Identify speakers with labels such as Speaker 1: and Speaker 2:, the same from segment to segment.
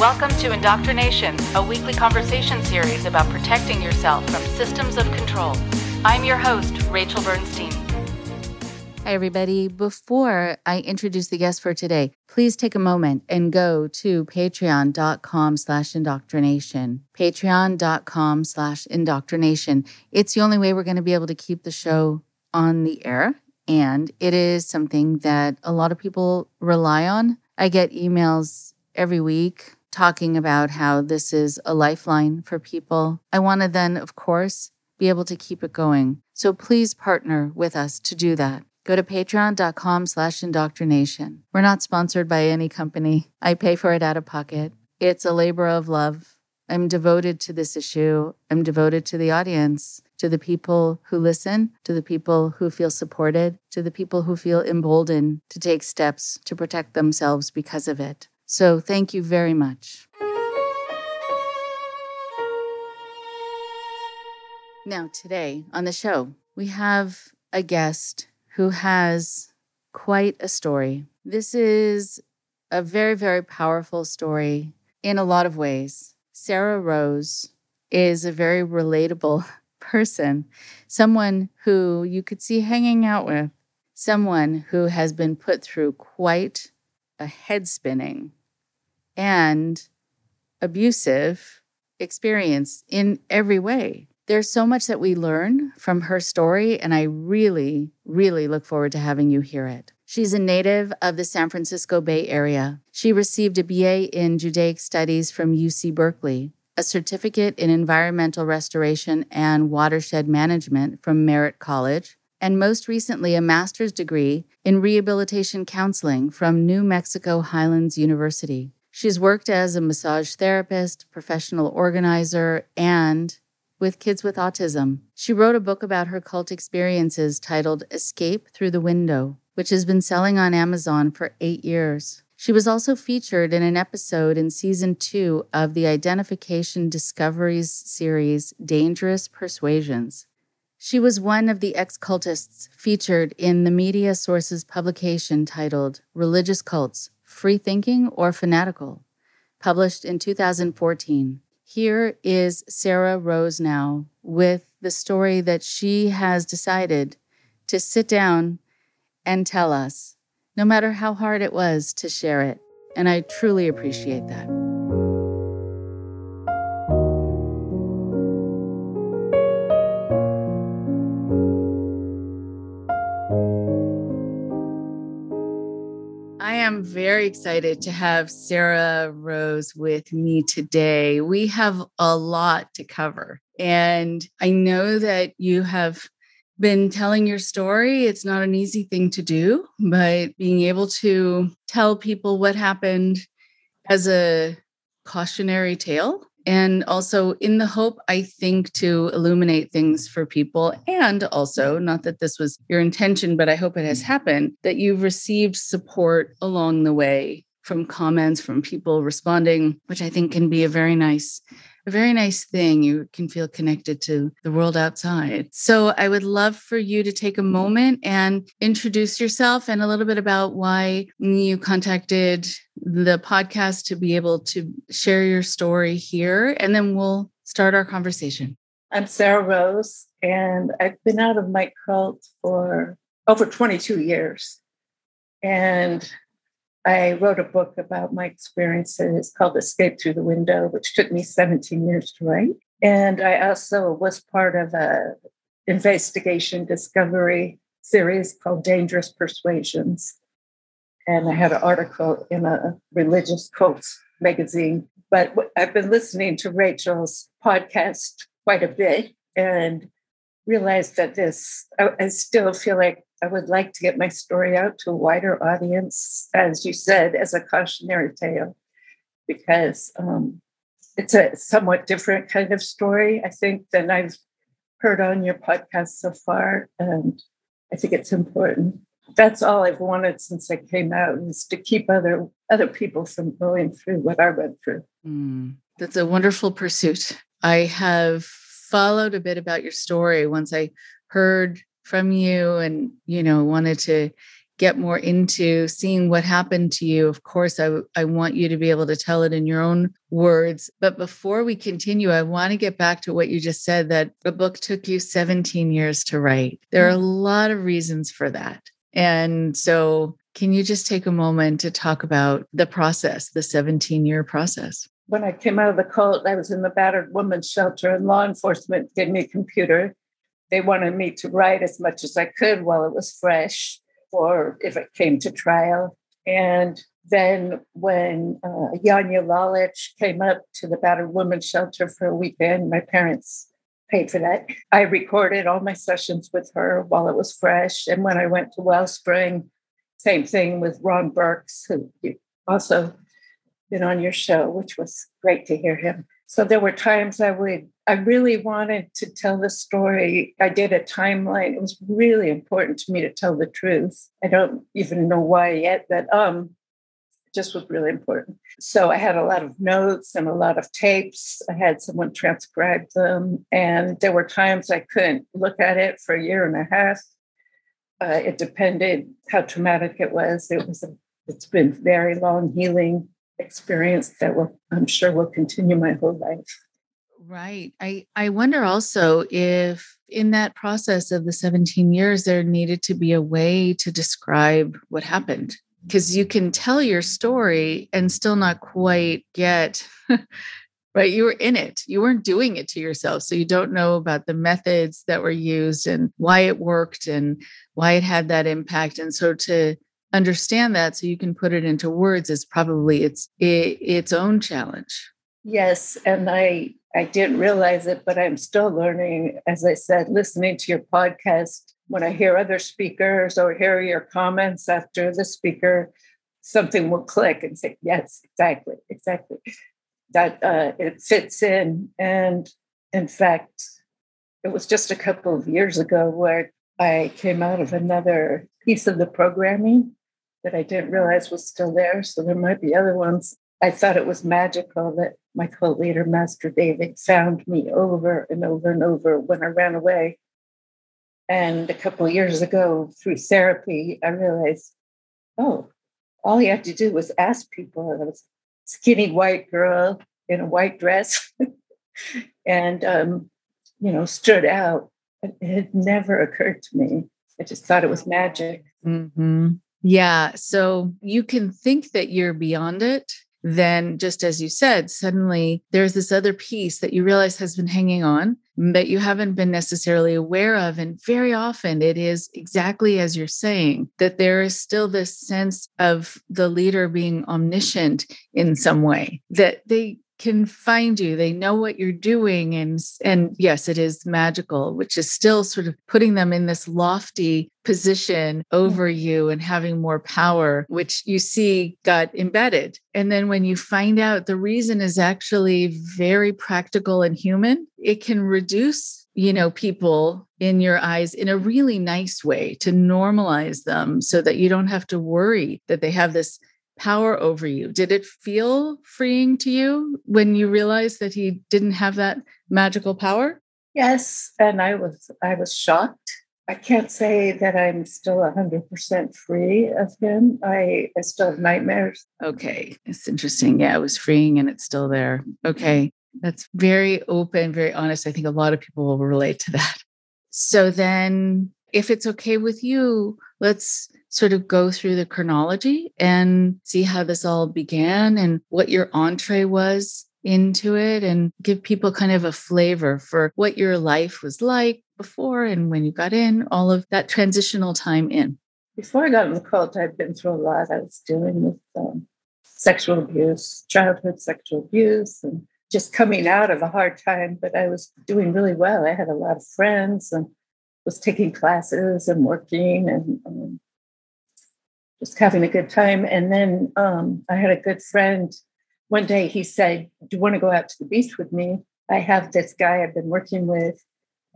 Speaker 1: Welcome to Indoctrination, a weekly conversation series about protecting yourself from systems of control. I'm your host, Rachel Bernstein.
Speaker 2: Hi, everybody. Before I introduce the guest for today, please take a moment and go to patreon.com slash indoctrination. Patreon.com slash indoctrination. It's the only way we're going to be able to keep the show on the air. And it is something that a lot of people rely on. I get emails every week talking about how this is a lifeline for people. I want to then, of course, be able to keep it going. So please partner with us to do that. Go to patreon.com slash indoctrination. We're not sponsored by any company. I pay for it out of pocket. It's a labor of love. I'm devoted to this issue. I'm devoted to the audience, to the people who listen, to the people who feel supported, to the people who feel emboldened to take steps to protect themselves because of it. So thank you very much. Now, today on the show, we have a guest who has quite a story. This is a very, very powerful story in a lot of ways. Sarah Rose is a very relatable person, someone who you could see hanging out with, someone who has been put through quite a head spinning and abusive experience in every way. There's so much that we learn from her story, and I really, really look forward to having you hear it. She's a native of the San Francisco Bay Area. She received a BA in Judaic Studies from UC Berkeley, a certificate in environmental restoration and watershed management from Merritt College, and most recently, a master's degree in rehabilitation counseling from New Mexico Highlands University. She's worked as a massage therapist, professional organizer, and with kids with autism. She wrote a book about her cult experiences titled Escape Through the Window, which has been selling on Amazon for eight years. She was also featured in an episode in season two of the Investigation Discovery's series, Dangerous Persuasions. She was one of the ex cultists featured in the media sources publication titled Religious Cults Free Thinking or Fanatical, published in 2014. Here is Sarah Rose now with the story that she has decided to sit down and tell us, no matter how hard it was to share it. And I truly appreciate that. Am very excited to have Sarah Rose with me today. We have a lot to cover. And I know that you have been telling your story. It's not an easy thing to do, but being able to tell people what happened as a cautionary tale and also in the hope i think to illuminate things for people. And also not that this was your intention but i hope it has happened that you've received support along the way from comments from people responding which i think can be a very nice very nice thing. You can feel connected to the world outside. So I would love for you to take a moment and introduce yourself and a little bit about why you contacted the podcast to be able to share your story here. And then we'll start our conversation.
Speaker 3: I'm Sarah Rose, and I've been out of my cult for over 22 years. And I wrote a book about my experiences called Escape Through the Window, which took me 17 years to write. And I also was part of a investigation discovery series called Dangerous Persuasions. And I had an article in a religious cults magazine. But I've been listening to Rachel's podcast quite a bit and realized that this, I, I still feel like I would like to get my story out to a wider audience, as you said, as a cautionary tale, because um, it's a somewhat different kind of story, I think, than I've heard on your podcast so far. And I think it's important. That's all I've wanted since I came out is to keep other other people from going through what I went through.
Speaker 2: Mm, that's a wonderful pursuit. I have followed a bit about your story once I heard from you and you know wanted to get more into seeing what happened to you, of course, I, I want you to be able to tell it in your own words. But before we continue, I want to get back to what you just said that the book took you 17 years to write. There are a mm. lot of reasons for that. And so, can you just take a moment to talk about the process, the 17 year process?
Speaker 3: When I came out of the cult, I was in the battered women's shelter, and law enforcement gave me a computer. They wanted me to write as much as I could while it was fresh, or if it came to trial. And then when uh, Janja Lalich came up to the battered women's shelter for a weekend, my parents paid for that. I recorded all my sessions with her while it was fresh. And when I went to Wellspring, same thing with Ron Burks, who you also been on your show, which was great to hear him. So there were times I would, I really wanted to tell the story. I did a timeline. It was really important to me to tell the truth. I don't even know why yet, but um, just was really important. So I had a lot of notes and a lot of tapes. I had someone transcribe them, and there were times I couldn't look at it for a year and a half. Uh, it depended how traumatic it was. It was a, it's been very long healing experience that will I'm sure will continue my whole life.
Speaker 2: Right. I I wonder also if in that process of the 17 years there needed to be a way to describe what happened because you can tell your story and still not quite get right you were in it you weren't doing it to yourself so you don't know about the methods that were used and why it worked and why it had that impact and so to understand that so you can put it into words is probably its it, its own challenge
Speaker 3: yes and i i didn't realize it but i'm still learning as i said listening to your podcast when I hear other speakers or hear your comments after the speaker, something will click and say, yes, exactly, exactly. That uh, it fits in. And in fact, it was just a couple of years ago where I came out of another piece of the programming that I didn't realize was still there. So there might be other ones. I thought it was magical that my cult leader, Master David, found me over and over and over when I ran away and a couple years ago, through therapy, I realized, oh, all you have to do was ask people. I was skinny white girl in a white dress, and um, you know, stood out. It had never occurred to me. I just thought it was magic.
Speaker 2: Mm-hmm. Yeah. So you can think that you're beyond it, then just as you said, suddenly there's this other piece that you realize has been hanging on mm, that you haven't been necessarily aware of. And very often it is exactly as you're saying that there is still this sense of the leader being omniscient in some way, that they can find you. They know what you're doing and and yes it is magical which is still sort of putting them in this lofty position over you and having more power which you see got embedded. And then when you find out the reason is actually very practical and human it can reduce you know people in your eyes in a really nice way to normalize them so that you don't have to worry that they have this power over you. Did it feel freeing to you when you realized that he didn't have that magical power?
Speaker 3: Yes, and I was I was shocked. I can't say that I'm still 100% free of him. I, I still have nightmares.
Speaker 2: Okay, it's interesting. Yeah, it was freeing and it's still there. Okay, that's very open, very honest. I think a lot of people will relate to that. So then, if it's okay with you, let's sort of go through the chronology and see how this all began and what your entree was into it and give people kind of a flavor for what your life was like before and when you got in, all of that transitional time in.
Speaker 3: Before I got in the cult, I'd been through a lot. I was dealing with um, sexual abuse, childhood sexual abuse, and just coming out of a hard time, but I was doing really well. I had a lot of friends and was taking classes and working and um, just having a good time. And then um, I had a good friend. One day he said, Do you want to go out to the beach with me? I have this guy I've been working with.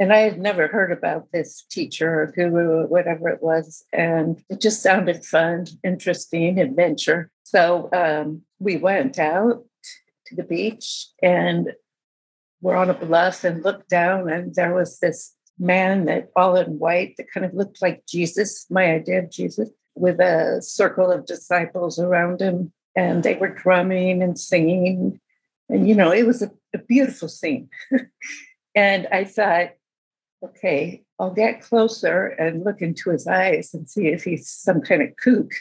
Speaker 3: And I had never heard about this teacher or guru or whatever it was. And it just sounded fun, interesting, adventure. So um, we went out to the beach and we're on a bluff and looked down, and there was this man that all in white that kind of looked like Jesus, my idea of Jesus with a circle of disciples around him, and they were drumming and singing. And, you know, it was a, a beautiful scene. and I thought, okay, I'll get closer and look into his eyes and see if he's some kind of kook.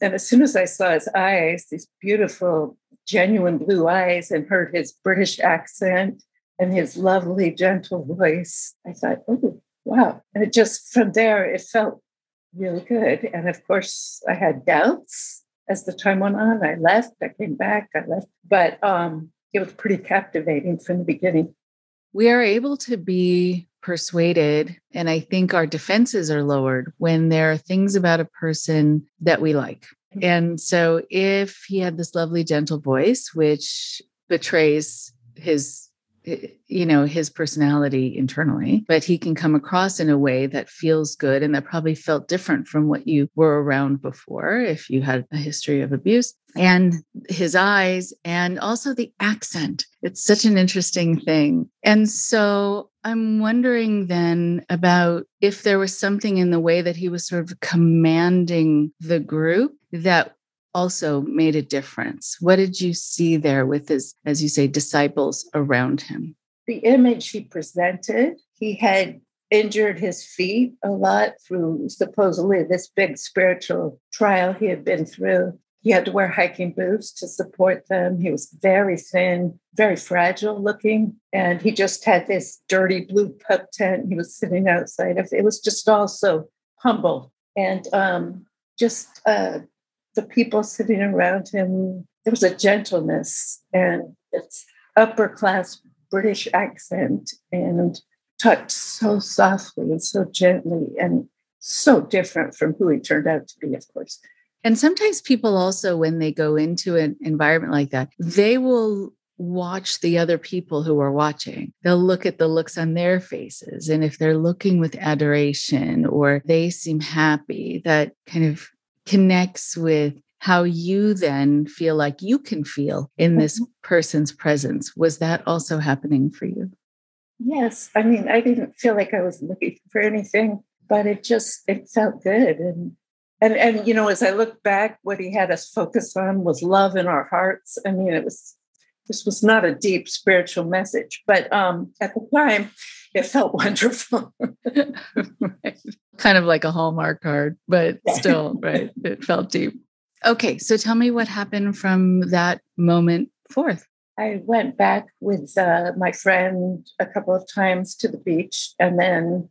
Speaker 3: And as soon as I saw his eyes, these beautiful, genuine blue eyes, and heard his British accent and his lovely, gentle voice, I thought, oh, wow. And it just from there, it felt really good. And of course, I had doubts as the time went on. I left, I came back, I left, but um, it was pretty captivating from the beginning.
Speaker 2: We are able to be persuaded, and I think our defenses are lowered when there are things about a person that we like. Mm-hmm. And so, if he had this lovely, gentle voice, which betrays his Eh, you know his personality internally but he can come across in a way that feels good and that probably felt different from what you were around before if you had a history of abuse and his eyes and also the accent. It's such an interesting thing. And so i'm wondering then about if there was something in the way that he was sort of commanding the group that also made a difference? What did you see there with his, as you say, disciples around him?
Speaker 3: The image he presented, he had injured his feet a lot through supposedly this big spiritual trial he had been through. He had to wear hiking boots to support them. He was very thin, very fragile looking. And he just had this dirty blue pup tent. He was sitting outside of it. was just all so humble and um, just uh, the people sitting around him, there was a gentleness and its upper class British accent and talked so softly and so gently and so different from who he turned out to be, of course.
Speaker 2: And sometimes people also, when they go into an environment like that, they will watch the other people who are watching. They'll look at the looks on their faces. And if they're looking with adoration or they seem happy, that kind of connects with how you then feel like you can feel in this mm-hmm. person's presence. Was that also happening for you?
Speaker 3: Yes. I mean, I didn't feel like I was looking for anything, but it just it felt good. And and and you know, as I look back, what he had us focus on was love in our hearts. I mean, it was this was not a deep spiritual message, but um at the time it felt wonderful.
Speaker 2: right kind of like a Hallmark card, but still, right? It felt deep. Okay, so tell me what happened from that moment forth.
Speaker 3: I went back with uh, my friend a couple of times to the beach, and then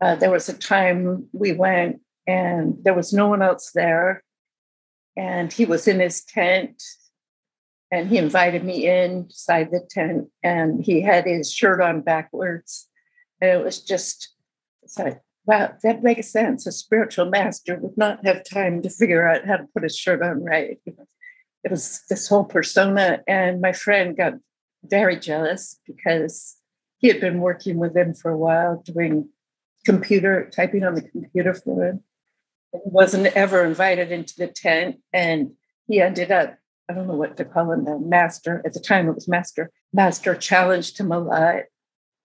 Speaker 3: uh, there was a time we went and there was no one else there, and he was in his tent, and he invited me inside the tent, and he had his shirt on backwards, and it was just it's like Wow, that makes sense. A spiritual master would not have time to figure out how to put his shirt on right. It was this whole persona. And my friend got very jealous because he had been working with him for a while, doing computer, typing on the computer for him. He wasn't ever invited into the tent. And he ended up, I don't know what to call him now, master. At the time it was master. Master challenged him a lot,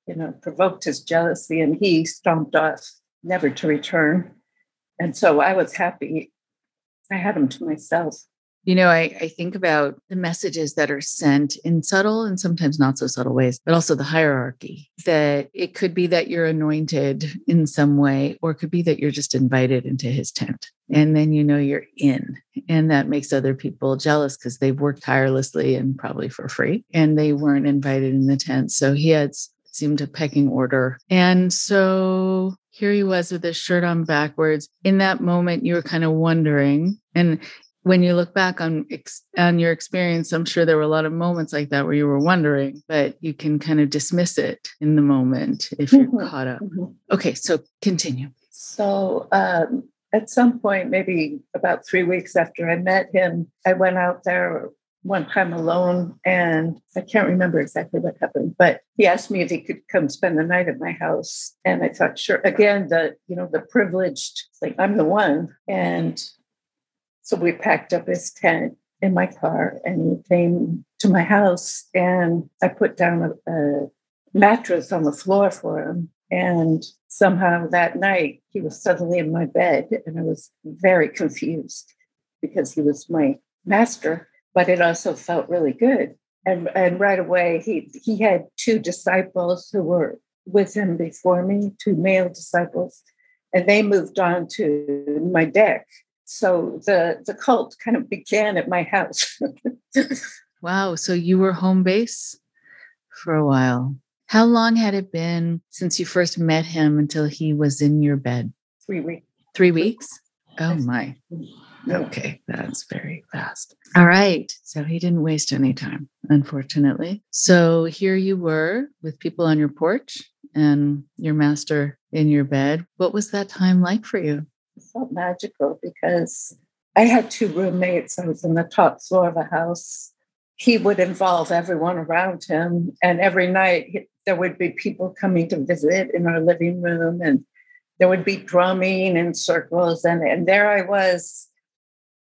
Speaker 3: you know, provoked his jealousy, and he stomped off never to return. And so I was happy. I had them to myself.
Speaker 2: You know, I, I think about the messages that are sent in subtle and sometimes not so subtle ways, but also the hierarchy that it could be that you're anointed in some way, or it could be that you're just invited into his tent. And then you know you're in. And that makes other people jealous because they've worked tirelessly and probably for free and they weren't invited in the tent. So he had seemed a pecking order. And so here he was with his shirt on backwards. In that moment, you were kind of wondering. And when you look back on on your experience, I'm sure there were a lot of moments like that where you were wondering, but you can kind of dismiss it in the moment if you're mm-hmm. caught up. Mm-hmm. Okay, so continue.
Speaker 3: So um, at some point, maybe about three weeks after I met him, I went out there one time alone and I can't remember exactly what happened, but he asked me if he could come spend the night at my house. And I thought, sure, again, the, you know, the privileged, like I'm the one. And so we packed up his tent in my car and he came to my house and I put down a, a mattress on the floor for him. And somehow that night he was suddenly in my bed and I was very confused because he was my master, but it also felt really good. And, and right away he he had two disciples who were with him before me, two male disciples, and they moved on to my deck. So the the cult kind of began at my house.
Speaker 2: wow. So you were home base for a while. How long had it been since you first met him until he was in your bed?
Speaker 3: Three weeks.
Speaker 2: Three weeks? Oh my. Okay, that's very fast. All right. So he didn't waste any time, unfortunately. So here you were with people on your porch and your master in your bed. What was that time like for you?
Speaker 3: It felt magical because I had two roommates. I was in the top floor of a house. He would involve everyone around him. And every night there would be people coming to visit in our living room and there would be drumming in circles. And, and there I was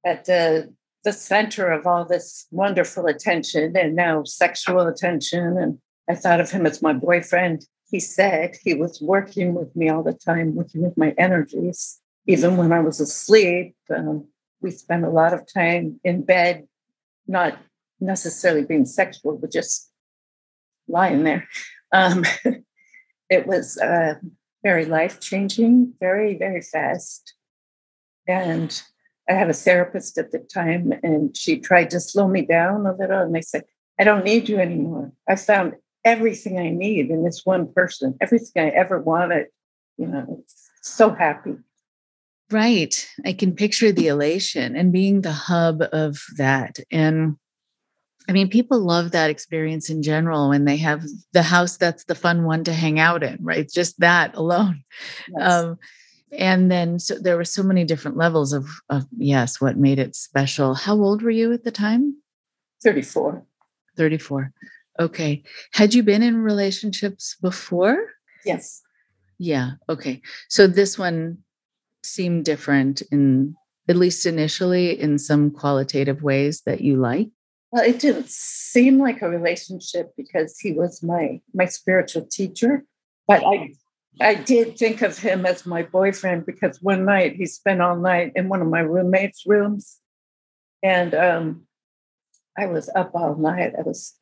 Speaker 3: at the the center of all this wonderful attention and now sexual attention. And I thought of him as my boyfriend. He said he was working with me all the time, working with my energies. Even when I was asleep, um, we spent a lot of time in bed, not necessarily being sexual, but just lying there. Um, it was uh, very life changing, very, very fast. And I had a therapist at the time, and she tried to slow me down a little. And I said, I don't need you anymore. I found everything I need in this one person, everything I ever wanted. You know, so happy.
Speaker 2: Right. I can picture the elation and being the hub of that. And I mean, people love that experience in general when they have the house that's the fun one to hang out in, right? Just that alone. Yes. Um, and then so there were so many different levels of, of yes what made it special. How old were you at the time?
Speaker 3: 34
Speaker 2: 34 okay. Had you been in relationships before?
Speaker 3: Yes.
Speaker 2: Yeah okay. So this one seemed different in at least initially in some qualitative ways that you like?
Speaker 3: Well it didn't seem like a relationship because he was my my spiritual teacher but i I did think of him as my boyfriend because one night he spent all night in one of my roommates' rooms. And um, I was up all night. I was,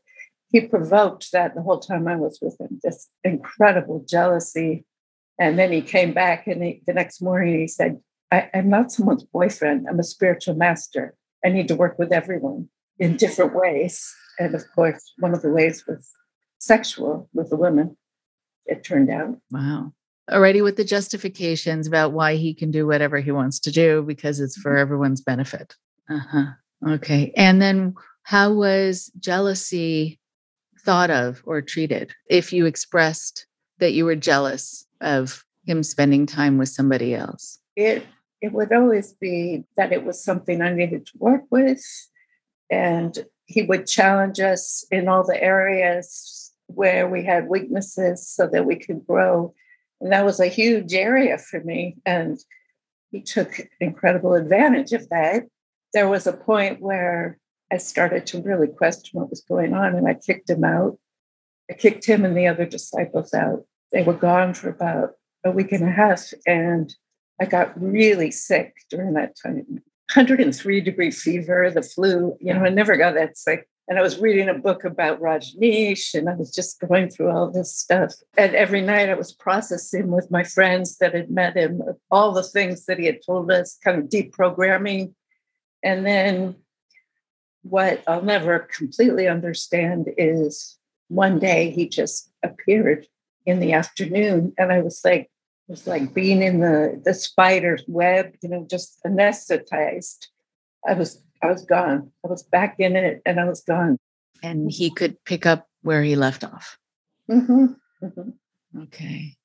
Speaker 3: he provoked that the whole time I was with him, this incredible jealousy. And then he came back and he, the next morning he said, I, I'm not someone's boyfriend. I'm a spiritual master. I need to work with everyone in different ways. And of course, one of the ways was sexual with the women it turned out.
Speaker 2: Wow. Already with the justifications about why he can do whatever he wants to do because it's for mm-hmm. everyone's benefit. Uh huh. Okay. And then how was jealousy thought of or treated if you expressed that you were jealous of him spending time with somebody else?
Speaker 3: It it would always be that it was something I needed to work with and he would challenge us in all the areas where we had weaknesses so that we could grow. And that was a huge area for me. And he took incredible advantage of that. There was a point where I started to really question what was going on, and I kicked him out. I kicked him and the other disciples out. They were gone for about a week and a half, and I got really sick during that time 103 degree fever, the flu. You know, I never got that sick and I was reading a book about Rajneesh, and I was just going through all this stuff. And every night I was processing with my friends that had met him all the things that he had told us, kind of deprogramming. And then what I'll never completely understand is one day he just appeared in the afternoon, and I was like, it was like being in the the spider's web, you know, just anesthetized. I was I was gone. I was back in it and I was gone.
Speaker 2: And he could pick up where he left off.
Speaker 3: Mm-hmm. Mm-hmm.
Speaker 2: Okay.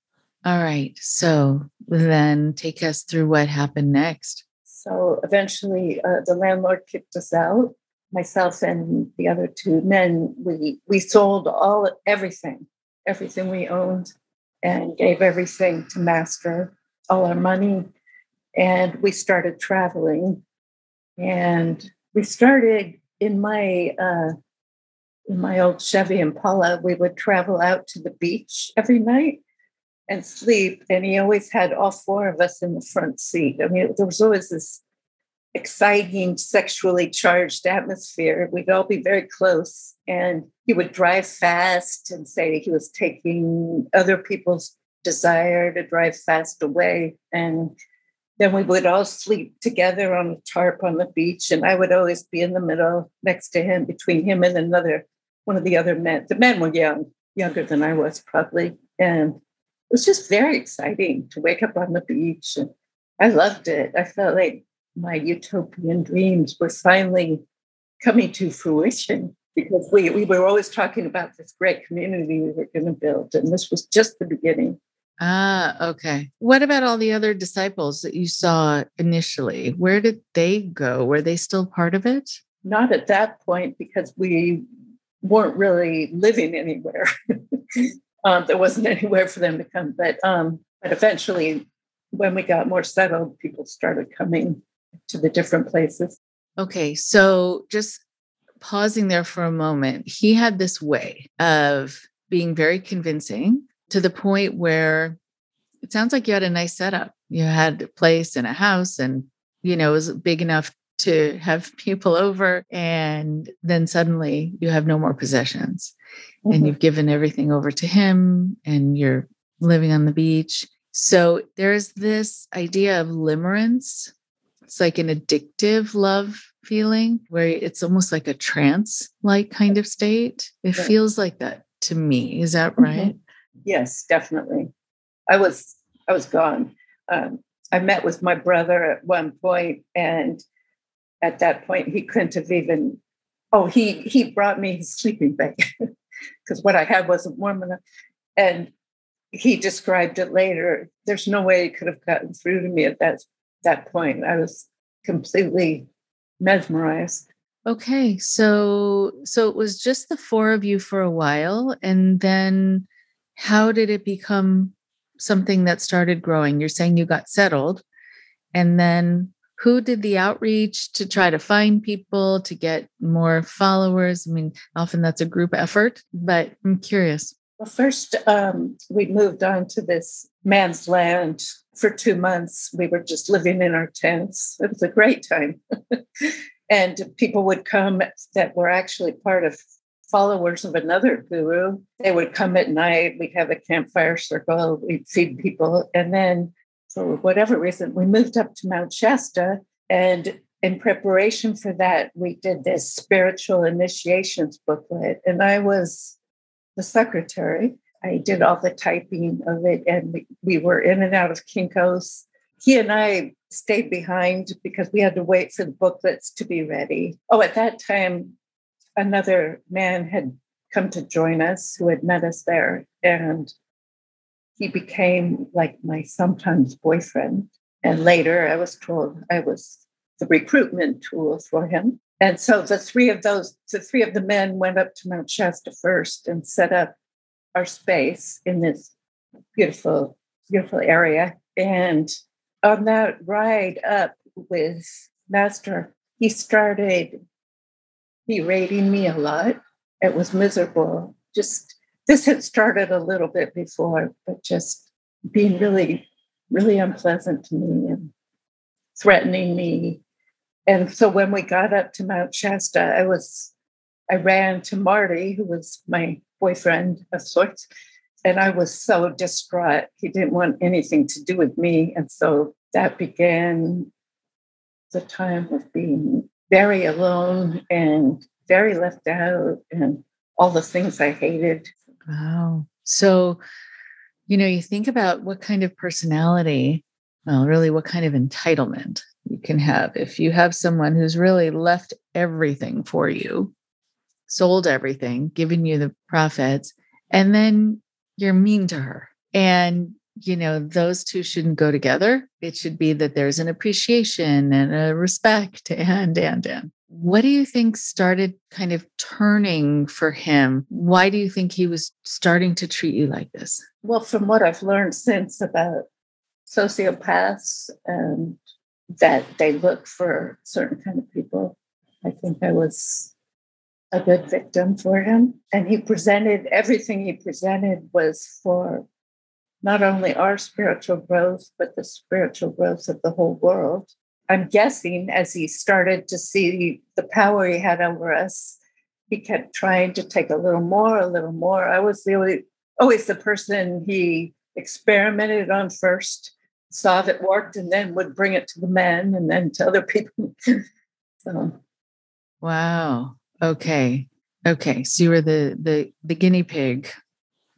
Speaker 2: All right. So then take us through what happened next.
Speaker 3: So eventually uh, the landlord kicked us out. Myself and the other two men, we we sold all everything, everything we owned, and gave everything to Master, all our money, and we started traveling and we started in my uh, in my old Chevy Impala. We would travel out to the beach every night, and sleep. And he always had all four of us in the front seat. I mean, there was always this exciting, sexually charged atmosphere. We'd all be very close. And he would drive fast and say he was taking other people's desire to drive fast away. And then we would all sleep together on a tarp on the beach. And I would always be in the middle next to him, between him and another, one of the other men. The men were young, younger than I was probably. And it was just very exciting to wake up on the beach. And I loved it. I felt like my utopian dreams were finally coming to fruition because we, we were always talking about this great community we were going to build. And this was just the beginning.
Speaker 2: Ah, okay. What about all the other disciples that you saw initially? Where did they go? Were they still part of it?
Speaker 3: Not at that point because we weren't really living anywhere. um, there wasn't anywhere for them to come. But um, but eventually, when we got more settled, people started coming to the different places.
Speaker 2: Okay, so just pausing there for a moment, he had this way of being very convincing to the point where it sounds like you had a nice setup. You had a place and a house, and you know, it was big enough to have people over. And then suddenly you have no more possessions mm-hmm. and you've given everything over to him and you're living on the beach. So there's this idea of limerence. It's like an addictive love feeling where it's almost like a trance like kind of state. It feels like that to me. Is that mm-hmm. right? Mm-hmm.
Speaker 3: Yes, definitely. I was I was gone. Um, I met with my brother at one point, and at that point he couldn't have even. Oh, he he brought me his sleeping bag because what I had wasn't warm enough, and he described it later. There's no way he could have gotten through to me at that that point. I was completely mesmerized.
Speaker 2: Okay, so so it was just the four of you for a while, and then how did it become something that started growing? You're saying you got settled, and then who did the outreach to try to find people to get more followers? I mean, often that's a group effort, but I'm curious.
Speaker 3: Well, first, um, we moved on to this man's land for two months. We were just living in our tents. It was a great time. and people would come that were actually part of followers of another guru. They would come at night, we'd have a campfire circle, we'd feed people. And then, for whatever reason, we moved up to Mount Shasta. And in preparation for that, we did this spiritual initiations booklet. And I was the secretary. I did all the typing of it, and we were in and out of Kinko's. He and I stayed behind because we had to wait for the booklets to be ready. Oh, at that time, another man had come to join us who had met us there, and he became like my sometimes boyfriend. And later, I was told I was the recruitment tool for him. And so the three of those, the three of the men went up to Mount Shasta first and set up our space in this beautiful, beautiful area. And on that ride up with Master, he started berating me a lot. It was miserable. Just this had started a little bit before, but just being really, really unpleasant to me and threatening me. And so when we got up to Mount Shasta, I was, I ran to Marty, who was my boyfriend of sorts, and I was so distraught. He didn't want anything to do with me. And so that began the time of being very alone and very left out and all the things I hated.
Speaker 2: Wow. So, you know, you think about what kind of personality, well, really, what kind of entitlement you can have if you have someone who's really left everything for you, sold everything, given you the profits, and then you're mean to her. And you know, those two shouldn't go together. It should be that there's an appreciation and a respect and, and, and. What do you think started kind of turning for him? Why do you think he was starting to treat you like this?
Speaker 3: Well, from what I've learned since about sociopaths and that they look for certain kind of people, I think I was a good victim for him. And he presented everything he presented was for not only our spiritual growth, but the spiritual growth of the whole world. I'm guessing as he started to see the power he had over us, he kept trying to take a little more, a little more. I was the only, always the person he experimented on first, saw it worked, and then would bring it to the men and then to other people. so.
Speaker 2: Wow. Okay. Okay. So you were the the the guinea pig.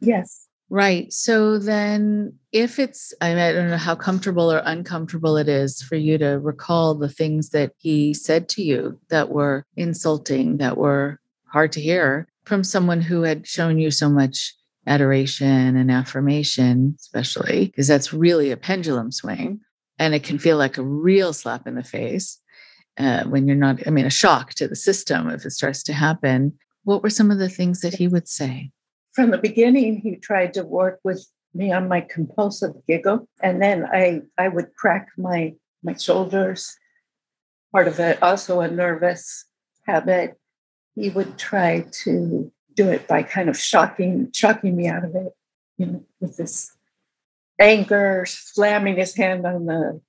Speaker 3: Yes.
Speaker 2: Right. So then, if it's, I, don't know how comfortable or uncomfortable it is for you to recall the things that he said to you that were insulting, that were hard to hear from someone who had shown you so much adoration and affirmation, especially because that's really a pendulum swing. And it can feel like a real slap in the face uh, when you're not, I mean, a shock to the system if it starts to happen. What were some of the things that he would say?
Speaker 3: From the beginning, he tried to work with me on my compulsive giggle, and then I I would crack my my shoulders. Part of it, also a nervous habit. He would try to do it by kind of shocking shocking me out of it, you know, with this anger, slamming his hand on the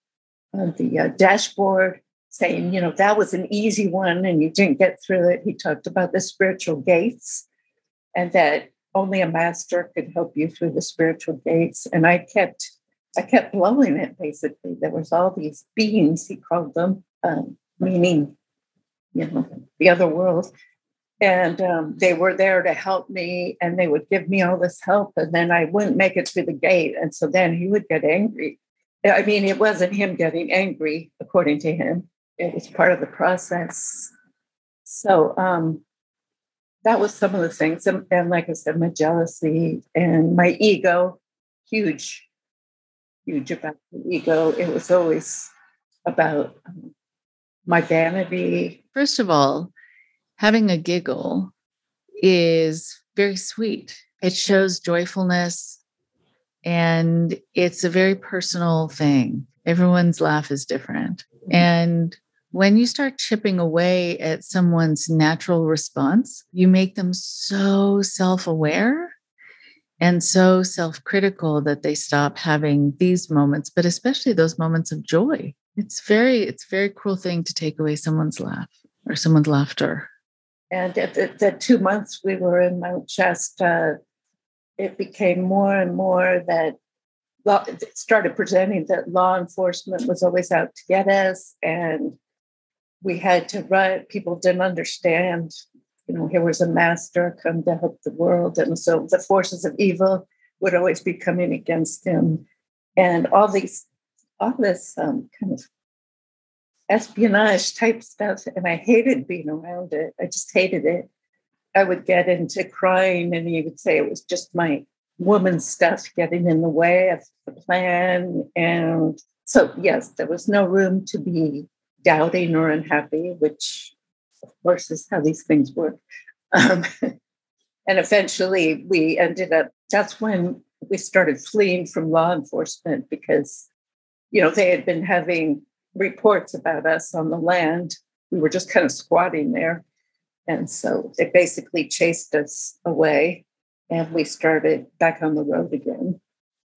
Speaker 3: on the uh, dashboard, saying, you know, that was an easy one and you didn't get through it. He talked about the spiritual gates and that only a master could help you through the spiritual gates. And I kept, I kept blowing it. Basically, there was all these beings he called them, um, meaning, you know, the other world, and um, they were there to help me, and they would give me all this help, and then I wouldn't make it through the gate, and so then he would get angry. I mean, it wasn't him getting angry, according to him. It was part of the process. So um, that was some of the things. And, and, like I said, my jealousy and my ego, huge, huge about the ego. It was always about um, my vanity.
Speaker 2: First of all, having a giggle is very sweet. It shows joyfulness and it's a very personal thing. Everyone's laugh is different. And when you start chipping away at someone's natural response, you make them so self aware and so self critical that they stop having these moments, but especially those moments of joy. It's very, it's very cruel thing to take away someone's laugh or someone's laughter.
Speaker 3: And at the, the two months we were in Mount Shasta, uh, it became more and more that law, it started presenting that law enforcement was always out to get us and we had to write, people didn't understand, you know, here was a master come to help the world. And so the forces of evil would always be coming against him. And all these, all this um, kind of espionage type stuff. And I hated being around it. I just hated it. I would get into crying, and he would say it was just my woman stuff getting in the way of the plan. And so, yes, there was no room to be doubting or unhappy, which of course is how these things work. Um, and eventually we ended up, that's when we started fleeing from law enforcement because, you know, they had been having reports about us on the land. We were just kind of squatting there. And so they basically chased us away and we started back on the road again.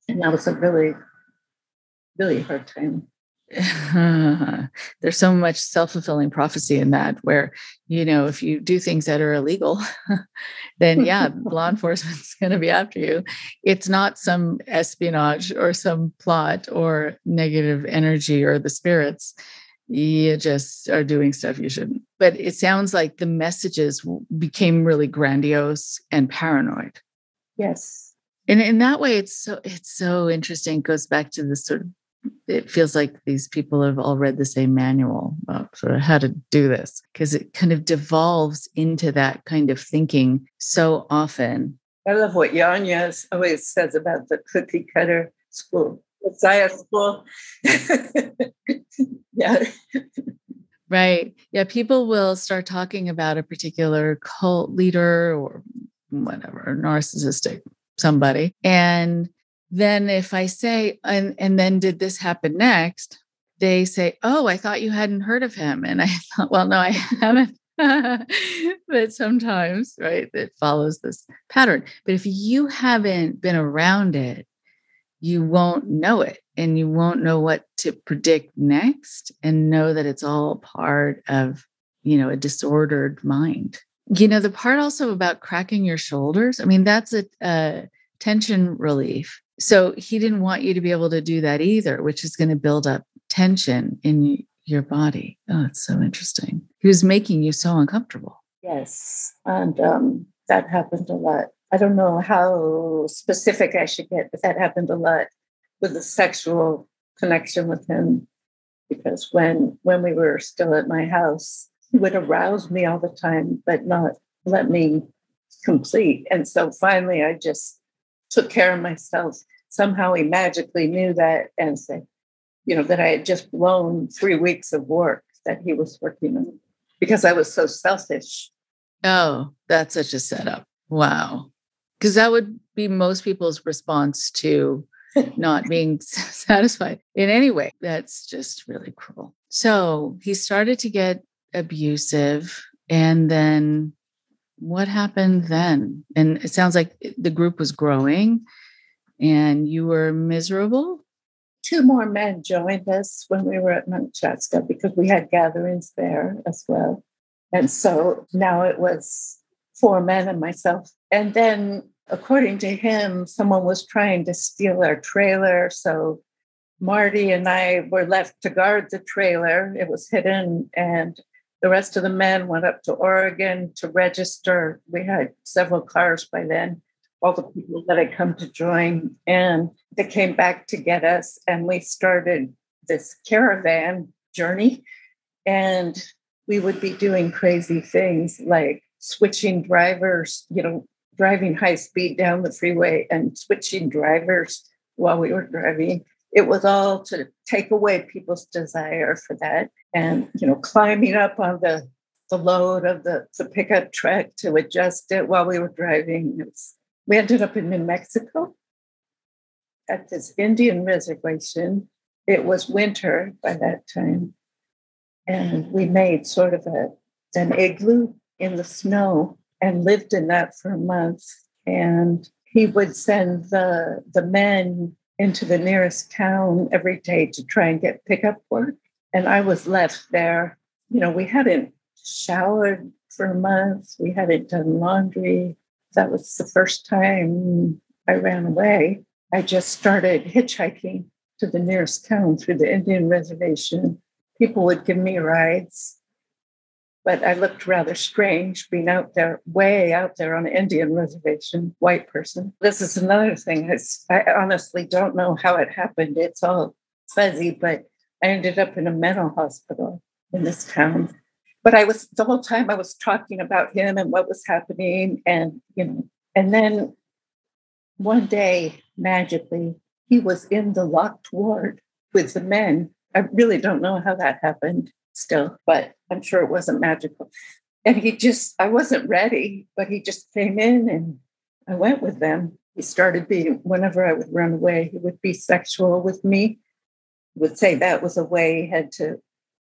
Speaker 3: And that was a really, really hard time.
Speaker 2: there's so much self-fulfilling prophecy in that where you know if you do things that are illegal then yeah law enforcement's going to be after you. It's not some espionage or some plot or negative energy or the spirits. You just are doing stuff you shouldn't. But it sounds like the messages became really grandiose and paranoid.
Speaker 3: Yes.
Speaker 2: And in that way it's so it's so interesting it goes back to this sort of it feels like these people have all read the same manual about sort of how to do this because it kind of devolves into that kind of thinking so often.
Speaker 3: I love what Janja always says about the cookie cutter school, Messiah school. yeah.
Speaker 2: Right. Yeah. People will start talking about a particular cult leader or whatever, narcissistic somebody. And then if I say, and, and then did this happen next? They say, Oh, I thought you hadn't heard of him. And I thought, Well, no, I haven't. but sometimes, right, it follows this pattern. But if you haven't been around it, you won't know it and you won't know what to predict next and know that it's all part of, you know, a disordered mind. You know, the part also about cracking your shoulders, I mean, that's a, a tension relief. So he didn't want you to be able to do that either, which is going to build up tension in your body. Oh, it's so interesting. He was making you so uncomfortable.
Speaker 3: Yes. And um, that happened a lot. I don't know how specific I should get, but that happened a lot with the sexual connection with him. Because when when we were still at my house, he would arouse me all the time, but not let me complete. And so finally I just took care of myself. Somehow he magically knew that and said, you know, that I had just blown three weeks of work that he was working on because I was so selfish.
Speaker 2: Oh, that's such a setup. Wow. Because that would be most people's response to not being satisfied in any way. That's just really cruel. So he started to get abusive. And then what happened then? And it sounds like the group was growing and you were miserable
Speaker 3: two more men joined us when we were at Mount Shasta because we had gatherings there as well. And so now it was four men and myself. And then, according to him, someone was trying to steal our trailer. So Marty and I were left to guard the trailer. It was hidden, and the rest of the men went up to Oregon to register. We had several cars by then all the people that had come to join, and they came back to get us, and we started this caravan journey. And we would be doing crazy things like switching drivers, you know, driving high speed down the freeway and switching drivers while we were driving. It was all to take away people's desire for that. And, you know, climbing up on the the load of the, the pickup truck to adjust it while we were driving. Was we ended up in New Mexico at this Indian reservation. It was winter by that time. And we made sort of a, an igloo in the snow and lived in that for a month. And he would send the, the men into the nearest town every day to try and get pickup work. And I was left there. You know, we hadn't showered for a month, we hadn't done laundry, that was the first time I ran away. I just started hitchhiking to the nearest town through the Indian reservation. People would give me rides, but I looked rather strange being out there, way out there on an Indian reservation, white person. This is another thing. It's, I honestly don't know how it happened. It's all fuzzy, but I ended up in a mental hospital in this town but I was the whole time I was talking about him and what was happening, and you know, and then one day magically he was in the locked ward with the men. I really don't know how that happened still, but I'm sure it wasn't magical. And he just, I wasn't ready, but he just came in and I went with them. He started being, whenever I would run away, he would be sexual with me. Would say that was a way he had to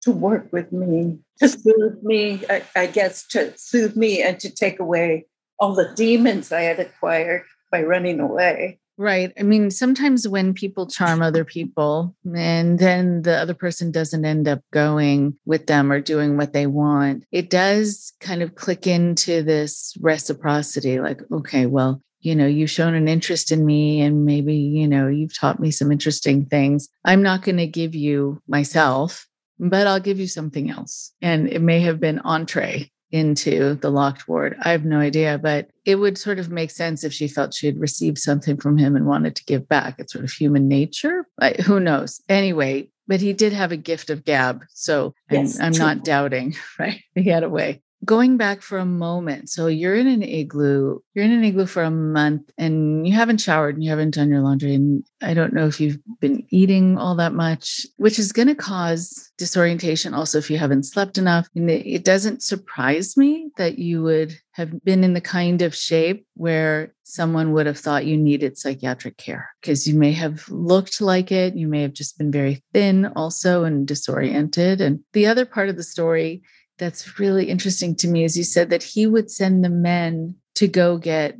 Speaker 3: to work with me, to soothe me, I, I guess, to soothe me and to take away all the demons I had acquired by running away.
Speaker 2: Right. I mean, sometimes when people charm other people and then the other person doesn't end up going with them or doing what they want, it does kind of click into this reciprocity like, okay, well, you know, you've shown an interest in me and maybe, you know, you've taught me some interesting things. I'm not going to give you myself but I'll give you something else. And it may have been entree into the locked ward. I have no idea, but it would sort of make sense if she felt she had received something from him and wanted to give back. It's sort of human nature. Like, who knows? Anyway, but he did have a gift of gab. So yes, I'm, I'm not doubting, right? He had a way going back for a moment. So you're in an igloo, you're in an igloo for a month and you haven't showered and you haven't done your laundry. And I don't know if you've been eating all that much, which is going to cause disorientation also if you haven't slept enough. And it doesn't surprise me that you would have been in the kind of shape where someone would have thought you needed psychiatric care because you may have looked like it. You may have just been very thin also and disoriented. And the other part of the story that's really interesting to me is you said that he would send the men to go get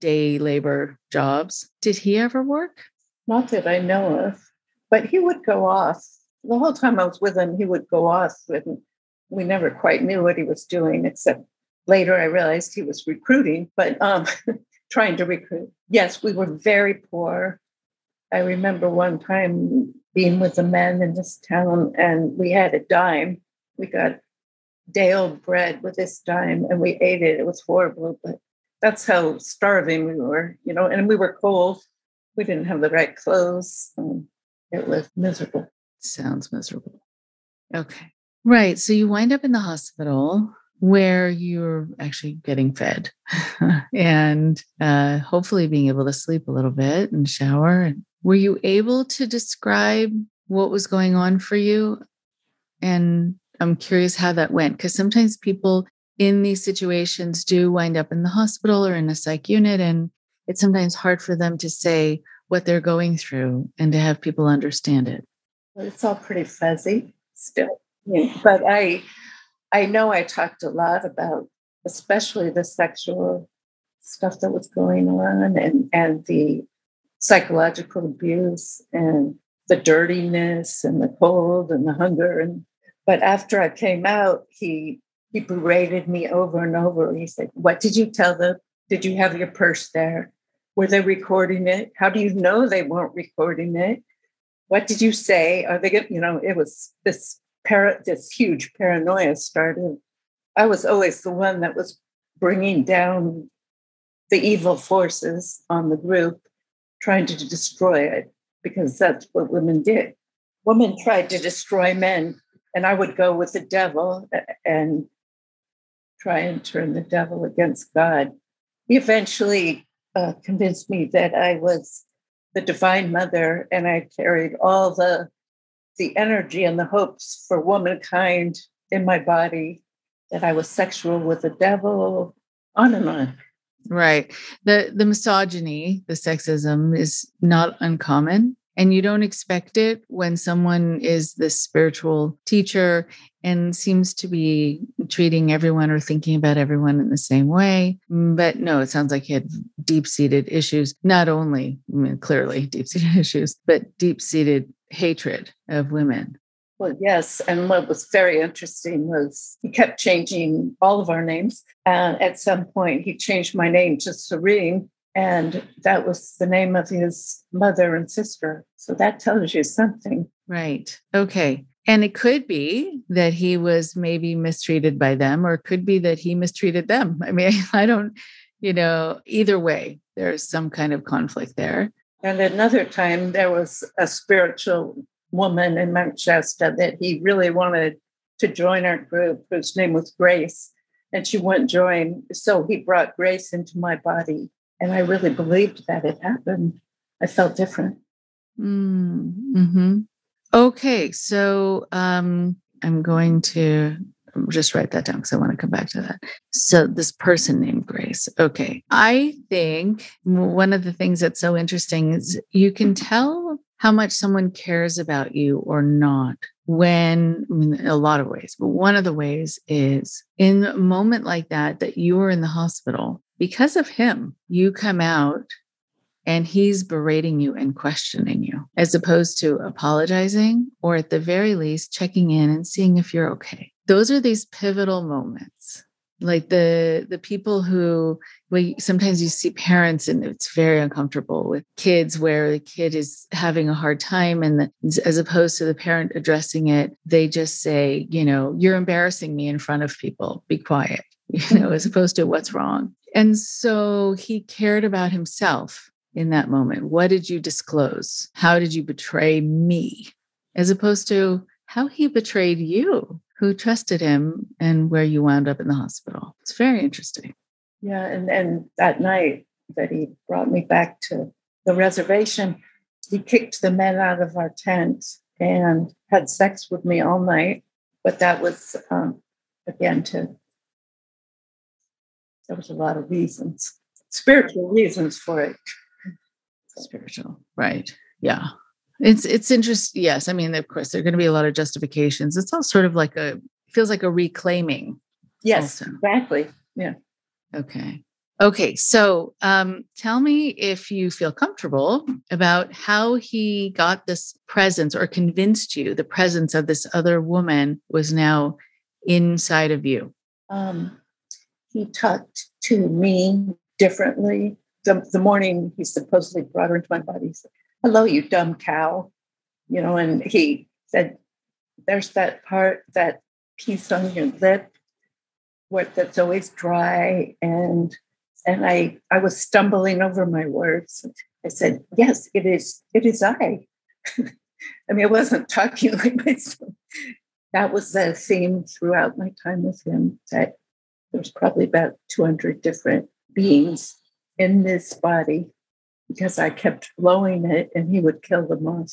Speaker 2: day labor jobs. Did he ever work?
Speaker 3: Not that I know of, but he would go off. The whole time I was with him, he would go off, and we never quite knew what he was doing, except later I realized he was recruiting, but um, trying to recruit. Yes, we were very poor. I remember one time being with the men in this town, and we had a dime. We got day old bread with this dime, and we ate it. It was horrible, but that's how starving we were, you know, and we were cold. We didn't have the right clothes. it was miserable.
Speaker 2: Sounds miserable. Okay. Right. So you wind up in the hospital where you're actually getting fed and uh, hopefully being able to sleep a little bit and shower. Were you able to describe what was going on for you? And I'm curious how that went because sometimes people in these situations do wind up in the hospital or in a psych unit, and it's sometimes hard for them to say what they're going through and to have people understand it.
Speaker 3: It's all pretty fuzzy still. Yeah. But I I know I talked a lot about especially the sexual stuff that was going on and, and the psychological abuse and the dirtiness and the cold and the hunger and but after I came out, he he berated me over and over. He said, What did you tell them? Did you have your purse there? Were they recording it? How do you know they weren't recording it? What did you say? Are they going you know, it was this para, this huge paranoia started. I was always the one that was bringing down the evil forces on the group, trying to destroy it, because that's what women did. Women tried to destroy men, and I would go with the devil and try and turn the devil against God. He eventually uh, convinced me that I was the divine mother and I carried all the the energy and the hopes for womankind in my body, that I was sexual with the devil, on and on.
Speaker 2: Right. The the misogyny, the sexism is not uncommon. And you don't expect it when someone is the spiritual teacher and seems to be treating everyone or thinking about everyone in the same way. But no, it sounds like he had deep seated issues, not only, I mean, clearly deep seated issues, but deep seated hatred of women.
Speaker 3: Well, yes. And what was very interesting was he kept changing all of our names. And at some point, he changed my name to Serene. And that was the name of his mother and sister. So that tells you something.
Speaker 2: Right. Okay. And it could be that he was maybe mistreated by them, or it could be that he mistreated them. I mean, I don't, you know, either way, there's some kind of conflict there.
Speaker 3: And another time, there was a spiritual woman in Manchester that he really wanted to join our group, whose name was Grace, and she wouldn't join. So he brought Grace into my body. And I really believed that it happened. I felt different.
Speaker 2: Mm-hmm. Okay. So um, I'm going to just write that down because I want to come back to that. So, this person named Grace. Okay. I think one of the things that's so interesting is you can tell how much someone cares about you or not when I mean, in a lot of ways but one of the ways is in a moment like that that you are in the hospital because of him you come out and he's berating you and questioning you as opposed to apologizing or at the very least checking in and seeing if you're okay. Those are these pivotal moments. Like the the people who well, sometimes you see parents and it's very uncomfortable with kids where the kid is having a hard time and the, as opposed to the parent addressing it they just say you know you're embarrassing me in front of people. Be quiet you know as opposed to what's wrong and so he cared about himself in that moment what did you disclose how did you betray me as opposed to how he betrayed you who trusted him and where you wound up in the hospital. It's very interesting.
Speaker 3: Yeah, and, and that night that he brought me back to the reservation, he kicked the men out of our tent and had sex with me all night. But that was, um, again, to, there was a lot of reasons, spiritual reasons for it.
Speaker 2: Spiritual, right. Yeah. It's it's interesting. Yes, I mean, of course, there are going to be a lot of justifications. It's all sort of like a feels like a reclaiming.
Speaker 3: Yes, also. exactly. Yeah.
Speaker 2: Okay. Okay, so um, tell me if you feel comfortable about how he got this presence or convinced you the presence of this other woman was now inside of you.
Speaker 3: Um, he talked to me differently. The, the morning he supposedly brought her into my body, he said, Hello, you dumb cow. You know, and he said, There's that part, that piece on your lip where that's always dry and and I, I was stumbling over my words. I said, Yes, it is, it is I. I mean, I wasn't talking like myself. That was the theme throughout my time with him that there's probably about 200 different beings in this body because I kept blowing it and he would kill them off.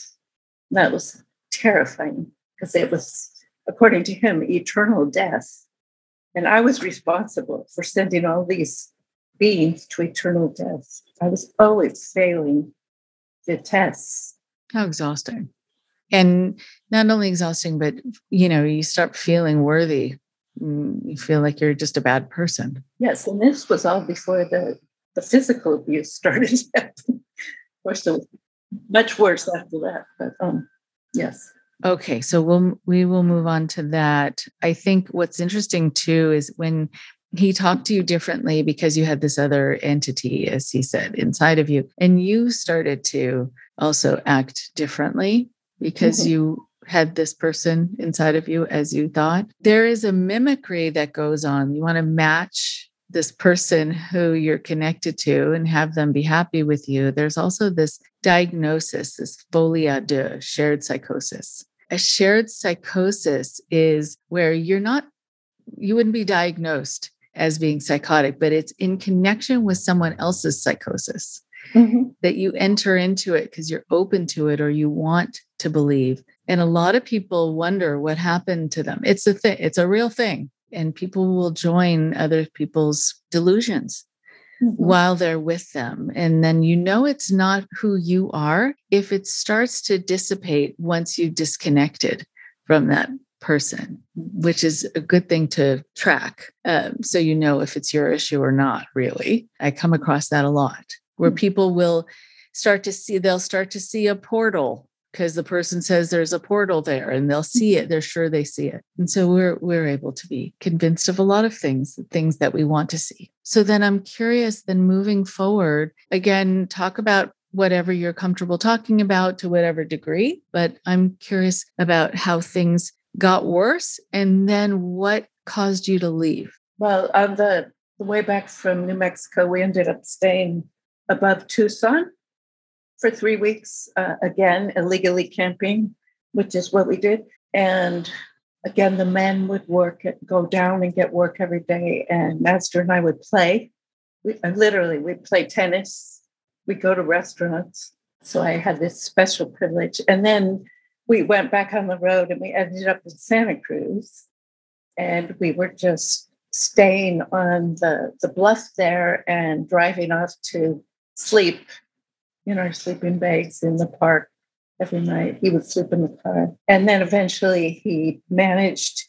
Speaker 3: That was terrifying because it was, according to him, eternal death. And I was responsible for sending all these beings to eternal death. I was always failing the tests.
Speaker 2: How exhausting. And not only exhausting, but you know, you start feeling worthy. Mm, you feel like you're just a bad person.
Speaker 3: Yes, and this was all before the the physical abuse started. of course, it was much worse after that. But um, yes.
Speaker 2: Okay, so we'll we will move on to that. I think what's interesting too is when he talked to you differently because you had this other entity, as he said, inside of you. And you started to also act differently because mm-hmm. you had this person inside of you as you thought. There is a mimicry that goes on. You want to match this person who you're connected to and have them be happy with you. There's also this diagnosis, this folie à deux shared psychosis. A shared psychosis is where you're not, you wouldn't be diagnosed as being psychotic, but it's in connection with someone else's psychosis mm-hmm. that you enter into it because you're open to it or you want to believe. And a lot of people wonder what happened to them. It's a thing, it's a real thing. And people will join other people's delusions mm-hmm. while they're with them. And then you know it's not who you are if it starts to dissipate once you've disconnected from that person, which is a good thing to track. Um, so you know if it's your issue or not, really. I come across that a lot where hmm. people will start to see, they'll start to see a portal because the person says there's a portal there and they'll see it they're sure they see it. And so we're we're able to be convinced of a lot of things things that we want to see. So then i'm curious then moving forward again talk about whatever you're comfortable talking about to whatever degree but i'm curious about how things got worse and then what caused you to leave?
Speaker 3: Well on the, the way back from new mexico we ended up staying above tucson for three weeks uh, again illegally camping which is what we did. And again the men would work go down and get work every day and master and i would play. We, uh, literally we'd play tennis. We'd go to restaurants. So i had this special privilege. And then we went back on the road and we ended up in Santa Cruz. And we were just staying on the, the bluff there and driving off to sleep in our sleeping bags in the park every night. He would sleep in the car. And then eventually he managed,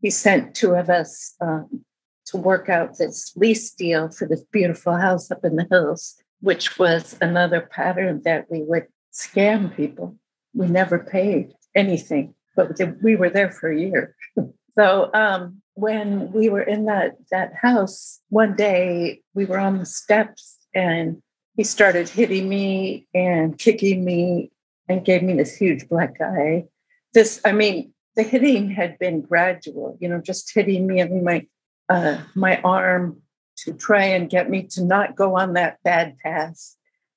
Speaker 3: he sent two of us um, to work out this lease deal for this beautiful house up in the hills, which was another pattern that we would scam people we never paid anything, but we were there for a year. so um, when we were in that that house, one day we were on the steps and he started hitting me and kicking me and gave me this huge black eye. This, I mean, the hitting had been gradual, you know, just hitting me in my uh, my arm to try and get me to not go on that bad path.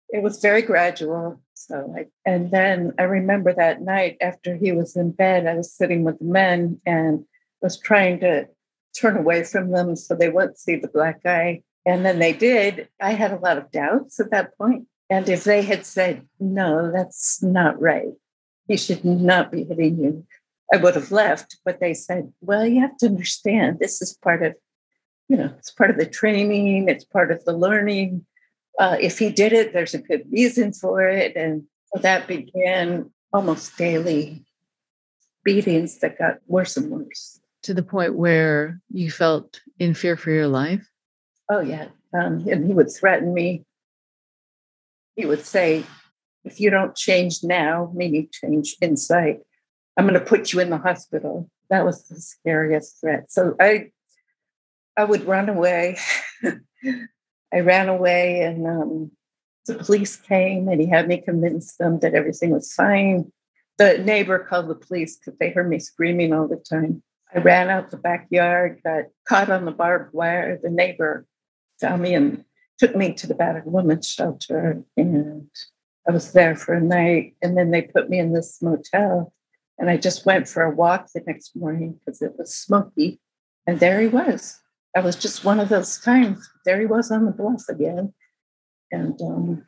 Speaker 3: It was very gradual. So I, and then I remember that night after he was in bed, I was sitting with the men and was trying to turn away from them so they wouldn't see the black eye. And then they did. I had a lot of doubts at that point. And if they had said, no, that's not right, he should not be hitting you, I would have left. But they said, well, you have to understand this is part of, you know, it's part of the training, it's part of the learning uh, if he did it, there's a good reason for it. And so that began almost daily beatings that got worse and worse.
Speaker 2: To the point where you felt in fear for your life?
Speaker 3: Oh, yeah. Um, and he would threaten me. He would say, if you don't change now, maybe change inside, I'm going to put you in the hospital. That was the scariest threat. So I, I would run away. I ran away, and um, the police came, and he had me convince them that everything was fine. The neighbor called the police because they heard me screaming all the time. I ran out the backyard, got caught on the barbed wire. The neighbor found me and took me to the battered women's shelter, and I was there for a night. And then they put me in this motel, and I just went for a walk the next morning because it was smoky. And there he was. That was just one of those times. There he was on the bluff again. And um,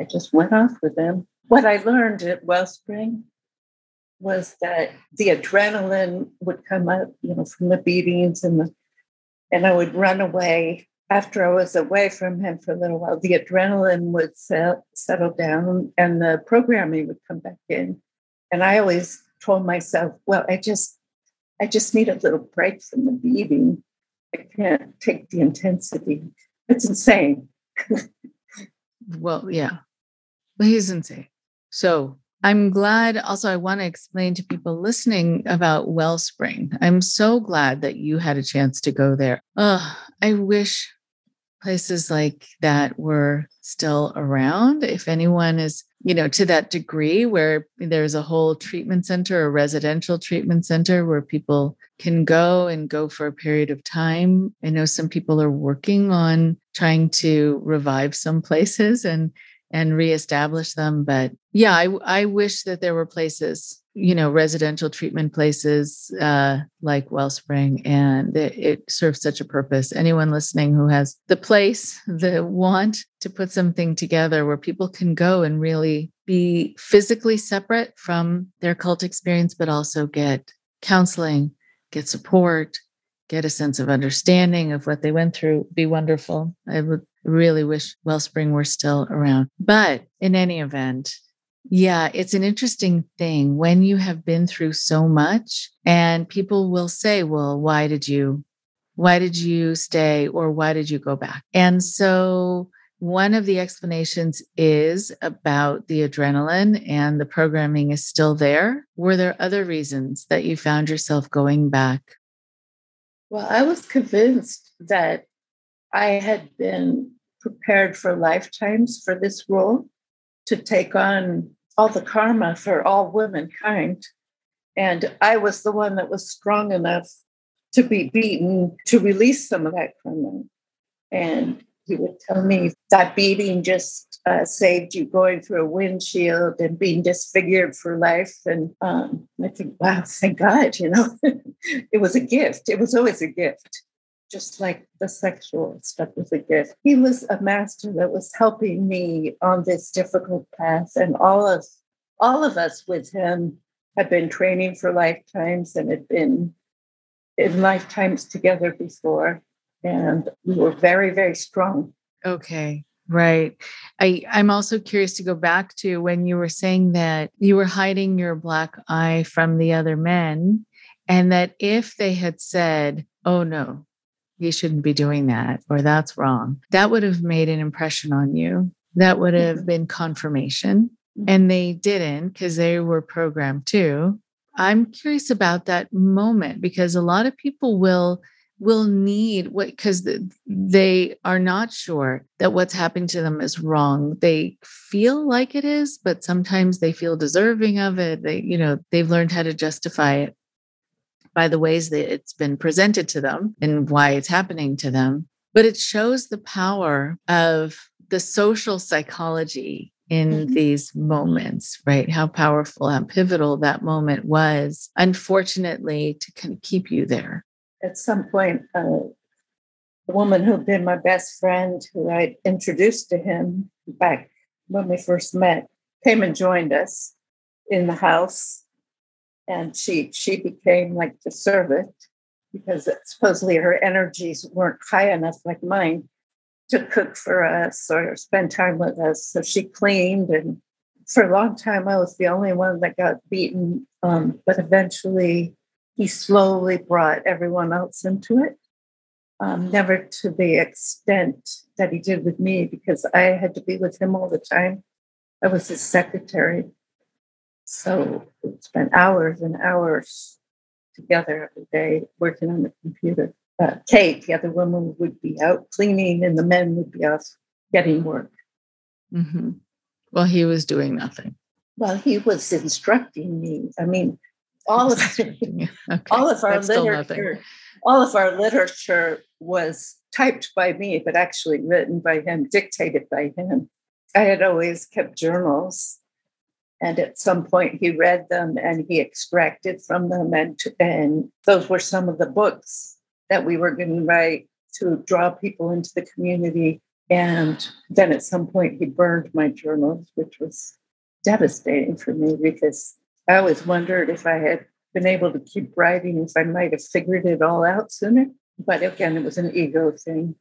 Speaker 3: I just went off with him. What I learned at Wellspring was that the adrenaline would come up, you know, from the beatings and the, and I would run away. After I was away from him for a little while, the adrenaline would set, settle down and the programming would come back in. And I always told myself, well, I just, I just need a little break from the beating. I can't take the intensity. It's insane.
Speaker 2: well, yeah. Well, he's insane. So I'm glad also I want to explain to people listening about Wellspring. I'm so glad that you had a chance to go there. Oh, I wish places like that were still around. If anyone is, you know, to that degree where there's a whole treatment center, a residential treatment center where people can go and go for a period of time. I know some people are working on trying to revive some places and and reestablish them. But yeah, I, I wish that there were places, you know, residential treatment places uh, like Wellspring, and it, it serves such a purpose. Anyone listening who has the place, the want to put something together where people can go and really be physically separate from their cult experience, but also get counseling, get support, get a sense of understanding of what they went through be wonderful. I would really wish Wellspring were still around. But in any event, yeah, it's an interesting thing when you have been through so much and people will say, well, why did you, why did you stay or why did you go back? And so one of the explanations is about the adrenaline and the programming is still there. Were there other reasons that you found yourself going back?
Speaker 3: Well, I was convinced that I had been prepared for lifetimes for this role to take on all the karma for all womankind. And I was the one that was strong enough to be beaten to release some of that karma. And he would tell me that beating just uh, saved you going through a windshield and being disfigured for life. And um, I think, wow, thank God, you know, it was a gift. It was always a gift just like the sexual stuff was a gift. He was a master that was helping me on this difficult path, and all of all of us with him had been training for lifetimes and had been in lifetimes together before, and we were very very strong.
Speaker 2: Okay. Right. I, I'm also curious to go back to when you were saying that you were hiding your black eye from the other men, and that if they had said, Oh no, you shouldn't be doing that or that's wrong. That would have made an impression on you. That would have mm-hmm. been confirmation. Mm-hmm. and they didn't because they were programmed too i'm curious about that moment because a lot of people will will need what because they are not sure that what's happening to them is wrong. They feel like it is but sometimes they feel deserving of it. They you know they've learned how to justify it by the ways that it's been presented to them and why it's happening to them. But it shows the power of the social psychology in mm-hmm. these moments, right? How powerful, how pivotal that moment was, unfortunately, to kind of keep you there.
Speaker 3: At some point, uh, a woman who'd been my best friend, who I'd introduced to him back when we first met, came and joined us in the house and she she became like the servant because supposedly her energies weren't high enough like mine to cook for us or spend time with us so she cleaned and for a long time i was the only one that got beaten um, but eventually he slowly brought everyone else into it um, never to the extent that he did with me because I had to be with him all the time. I was his secretary. So we spent hours and hours together every day working on the computer. Uh, Kate, the other woman, would be out cleaning and the men would be off getting work.
Speaker 2: Mm-hmm. Well, he was doing nothing.
Speaker 3: Well, he was instructing me. I mean, all of okay. all of our That's literature, all of our literature was typed by me, but actually written by him, dictated by him. I had always kept journals, and at some point he read them and he extracted from them, and and those were some of the books that we were going to write to draw people into the community. And then at some point he burned my journals, which was devastating for me because I always wondered if I had been able to keep writing, if I might have figured it all out sooner. But again, it was an ego thing.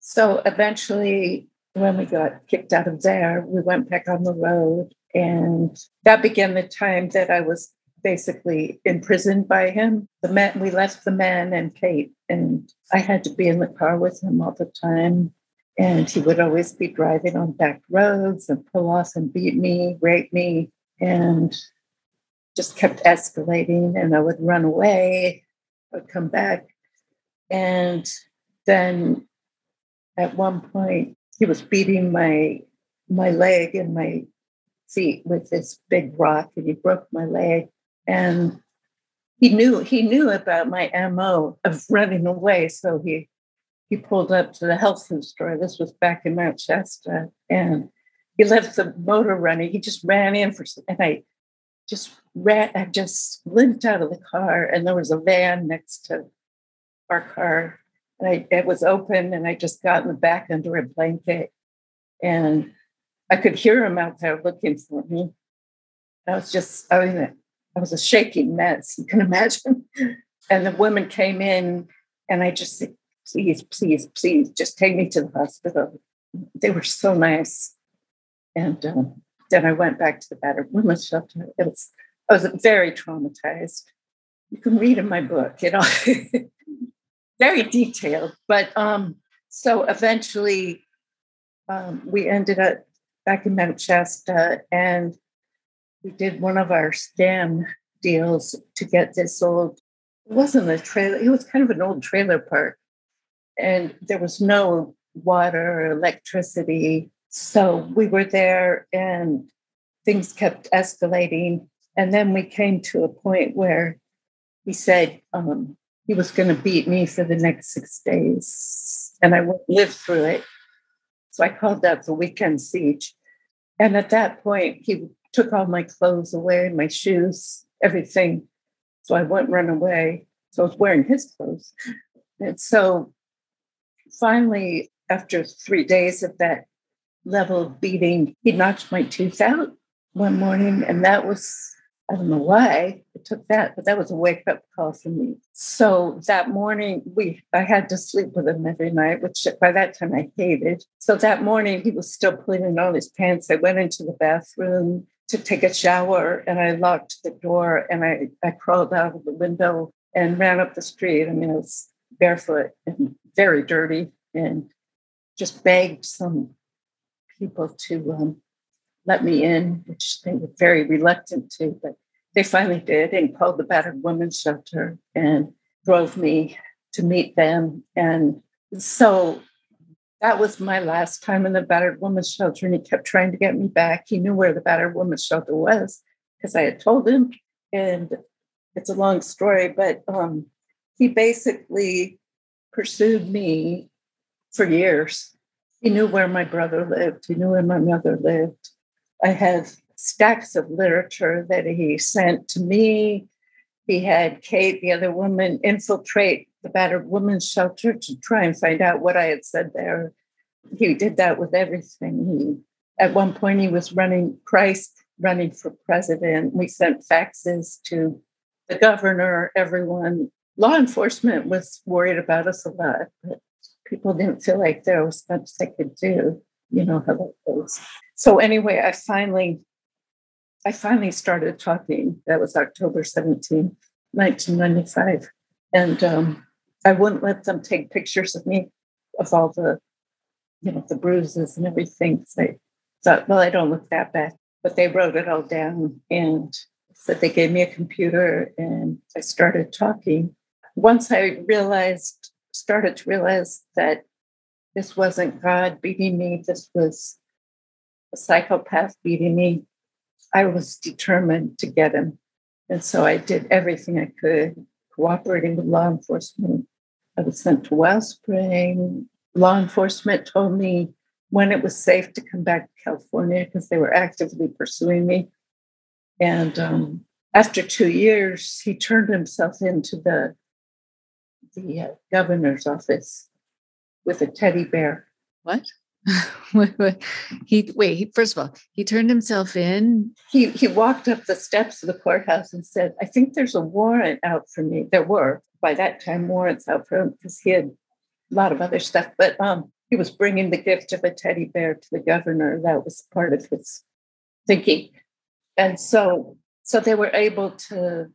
Speaker 3: So eventually, when we got kicked out of there, we went back on the road. And that began the time that I was basically imprisoned by him. The men, we left the men and Kate, and I had to be in the car with him all the time. And he would always be driving on back roads and pull off and beat me, rape me, and just kept escalating. And I would run away, I would come back. And then at one point, he was beating my my leg and my feet with this big rock, and he broke my leg. And he knew he knew about my mo of running away, so he he pulled up to the health food store. This was back in Mount Shasta, and he left the motor running. He just ran in for, and I just ran. I just limped out of the car, and there was a van next to our car, I, it was open, and I just got in the back under a blanket, and I could hear him out there looking for me. I was just, I mean, I was a shaking mess. You can imagine. And the woman came in, and I just said, please, please, please just take me to the hospital. They were so nice. And um, then I went back to the battered women's shelter. It was, I was very traumatized. You can read in my book, you know, very detailed. But um, so eventually um, we ended up back in Mount Shasta and we did one of our scam deals to get this old, it wasn't a trailer, it was kind of an old trailer park and there was no water or electricity. So we were there and things kept escalating. And then we came to a point where he said um, he was going to beat me for the next six days and I would live through it. So I called that the weekend siege. And at that point, he took all my clothes away, my shoes, everything. So I wouldn't run away. So I was wearing his clothes. And so finally, after three days of that level of beating, he knocked my tooth out one morning. And that was, I don't know why it took that, but that was a wake up call for me. So that morning, we I had to sleep with him every night, which by that time I hated. So that morning, he was still putting on his pants. I went into the bathroom to take a shower and I locked the door and I, I crawled out of the window and ran up the street. I mean, I was barefoot and very dirty and just begged some people to um, let me in, which they were very reluctant to, but they finally did and called the battered women's shelter and drove me to meet them. And so that was my last time in the battered women's shelter. And he kept trying to get me back. He knew where the battered women's shelter was because I had told him. And it's a long story, but um, he basically pursued me for years. He knew where my brother lived, he knew where my mother lived. I have stacks of literature that he sent to me. He had Kate, the other woman, infiltrate the battered women's shelter to try and find out what I had said there. He did that with everything. He, at one point, he was running Christ running for president. We sent faxes to the governor, everyone law enforcement was worried about us a lot, but people didn't feel like there was much they could do. You know how that goes. So anyway, I finally, I finally started talking. That was October 17, 1995. And um, I wouldn't let them take pictures of me of all the, you know, the bruises and everything. So I thought, well, I don't look that bad. But they wrote it all down and said they gave me a computer and I started talking. Once I realized, started to realize that this wasn't God beating me, this was a psychopath beating me, I was determined to get him. And so I did everything I could, cooperating with law enforcement. I was sent to Wellspring. Law enforcement told me when it was safe to come back to California because they were actively pursuing me. And um, after two years, he turned himself into the the uh, governor's office with a teddy bear.
Speaker 2: What? he wait. He, first of all, he turned himself in.
Speaker 3: He he walked up the steps of the courthouse and said, "I think there's a warrant out for me." There were by that time warrants out for him because he had a lot of other stuff. But um, he was bringing the gift of a teddy bear to the governor. That was part of his thinking, and so so they were able to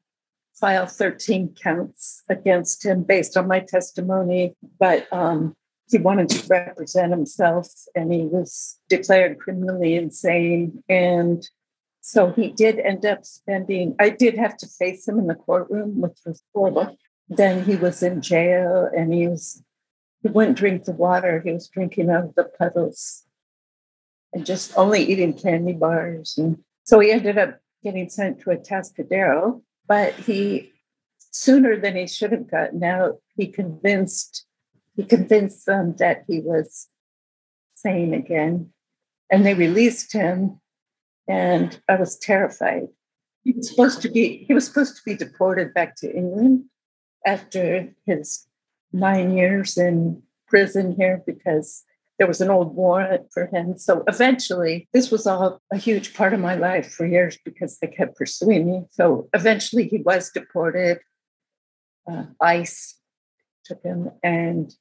Speaker 3: file 13 counts against him based on my testimony. But um, he wanted to represent himself and he was declared criminally insane. And so he did end up spending, I did have to face him in the courtroom, which was horrible. Then he was in jail and he was, he wouldn't drink the water. He was drinking out of the puddles and just only eating candy bars. And so he ended up getting sent to Atascadero, but he, sooner than he should have gotten out, he convinced he convinced them that he was sane again, and they released him. And I was terrified. He was supposed to be he was supposed to be deported back to England after his nine years in prison here because there was an old warrant for him. So eventually, this was all a huge part of my life for years because they kept pursuing me. So eventually, he was deported. Uh, ICE took him, and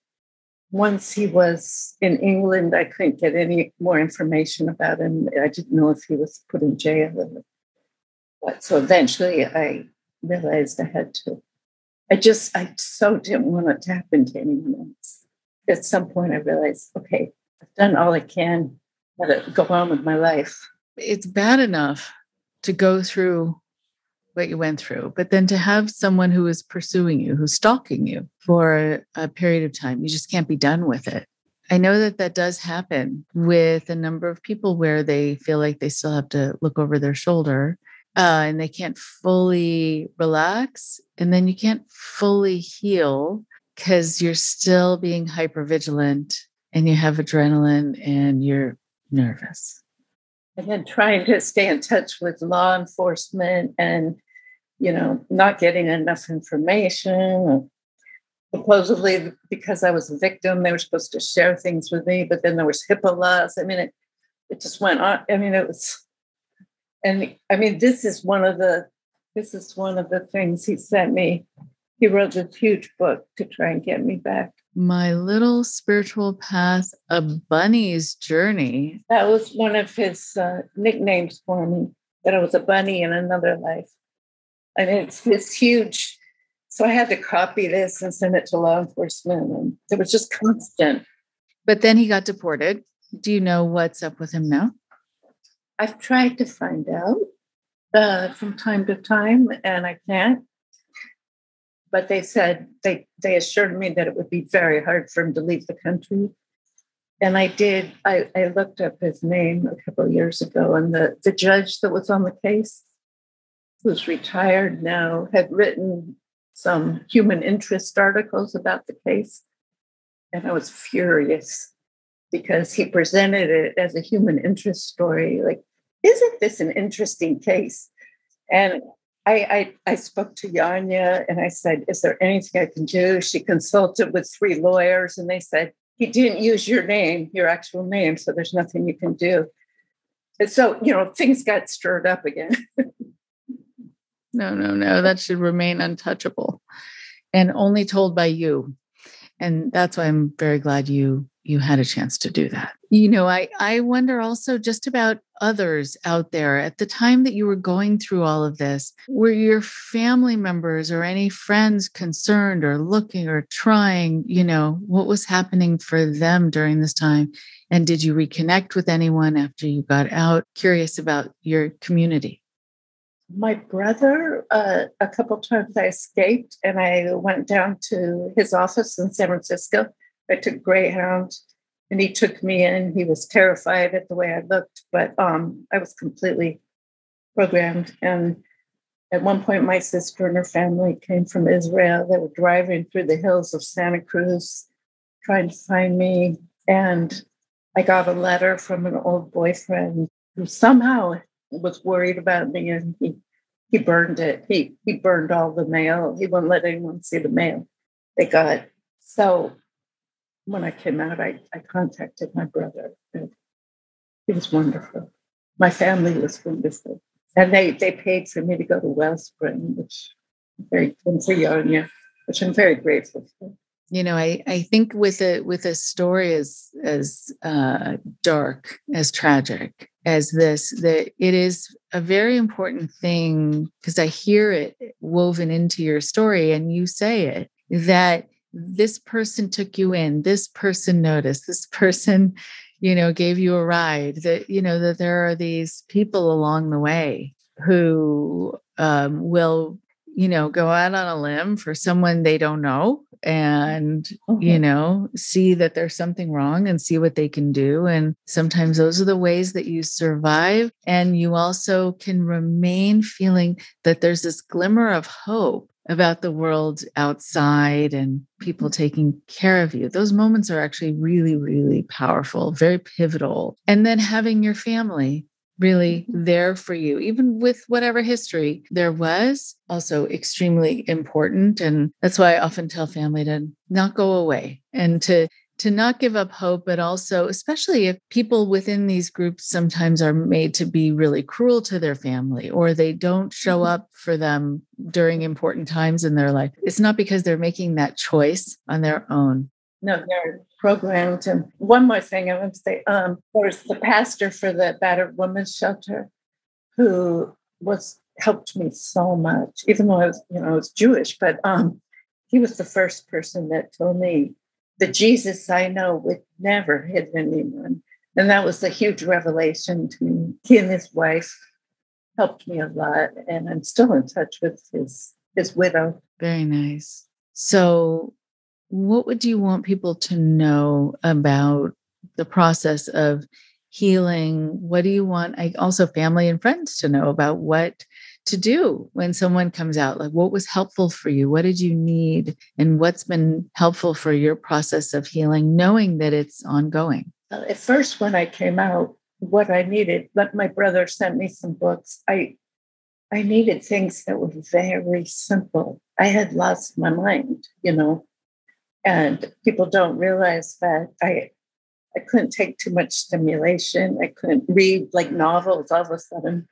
Speaker 3: once he was in England, I couldn't get any more information about him. I didn't know if he was put in jail or what. So eventually I realized I had to. I just, I so didn't want it to happen to anyone else. At some point, I realized, okay, I've done all I can. Gotta go on with my life.
Speaker 2: It's bad enough to go through what you went through, but then to have someone who is pursuing you, who's stalking you for a period of time, you just can't be done with it. I know that that does happen with a number of people where they feel like they still have to look over their shoulder uh, and they can't fully relax. And then you can't fully heal because you're still being hyper vigilant and you have adrenaline and you're nervous.
Speaker 3: And then trying to stay in touch with law enforcement and you know, not getting enough information. Supposedly, because I was a victim, they were supposed to share things with me, but then there was HIPAA laws. I mean, it, it just went on. I mean, it was, and I mean, this is one of the, this is one of the things he sent me. He wrote this huge book to try and get me back.
Speaker 2: My little spiritual path, a bunny's journey.
Speaker 3: That was one of his uh, nicknames for me. That I was a bunny in another life. And it's this huge. So I had to copy this and send it to law enforcement. And it was just constant.
Speaker 2: But then he got deported. Do you know what's up with him now?
Speaker 3: I've tried to find out uh, from time to time, and I can't. But they said they they assured me that it would be very hard for him to leave the country. And I did. I, I looked up his name a couple of years ago, and the the judge that was on the case who's retired now, had written some human interest articles about the case. And I was furious because he presented it as a human interest story. Like, isn't this an interesting case? And I, I, I spoke to Yanya and I said, Is there anything I can do? She consulted with three lawyers and they said, He didn't use your name, your actual name, so there's nothing you can do. And so, you know, things got stirred up again.
Speaker 2: No, no, no. That should remain untouchable and only told by you. And that's why I'm very glad you you had a chance to do that. You know, I, I wonder also just about others out there at the time that you were going through all of this. Were your family members or any friends concerned or looking or trying, you know, what was happening for them during this time? And did you reconnect with anyone after you got out? Curious about your community.
Speaker 3: My brother, uh, a couple times I escaped and I went down to his office in San Francisco I took Greyhound and he took me in. He was terrified at the way I looked, but um, I was completely programmed. And at one point, my sister and her family came from Israel. They were driving through the hills of Santa Cruz trying to find me. And I got a letter from an old boyfriend who somehow was worried about me and he he burned it. He he burned all the mail. He wouldn't let anyone see the mail they got. So when I came out, I, I contacted my brother. And he was wonderful. My family was wonderful. And they, they paid for me to go to Wellspring, which very Ionia, which I'm very grateful for.
Speaker 2: You know, I, I think with a with a story as as uh, dark, as tragic as this, that it is a very important thing because I hear it woven into your story, and you say it that this person took you in this person noticed this person you know gave you a ride that you know that there are these people along the way who um, will you know go out on a limb for someone they don't know and mm-hmm. you know see that there's something wrong and see what they can do and sometimes those are the ways that you survive and you also can remain feeling that there's this glimmer of hope about the world outside and people taking care of you. Those moments are actually really, really powerful, very pivotal. And then having your family really there for you, even with whatever history there was, also extremely important. And that's why I often tell family to not go away and to to not give up hope, but also, especially if people within these groups sometimes are made to be really cruel to their family or they don't show mm-hmm. up for them during important times in their life. It's not because they're making that choice on their own.
Speaker 3: No, they're programmed. And one more thing I want to say um, there's the pastor for the battered women's shelter who was helped me so much, even though I was, you know, I was Jewish, but um, he was the first person that told me the Jesus I know would never hit anyone. And that was a huge revelation to me. He and his wife helped me a lot, and I'm still in touch with his his widow.
Speaker 2: Very nice. So, what would you want people to know about the process of healing? What do you want? I also family and friends to know about what to do when someone comes out? Like, what was helpful for you? What did you need? And what's been helpful for your process of healing, knowing that it's ongoing?
Speaker 3: At first, when I came out, what I needed, but my brother sent me some books. I I needed things that were very simple. I had lost my mind, you know, and people don't realize that I I couldn't take too much stimulation. I couldn't read like novels all of a sudden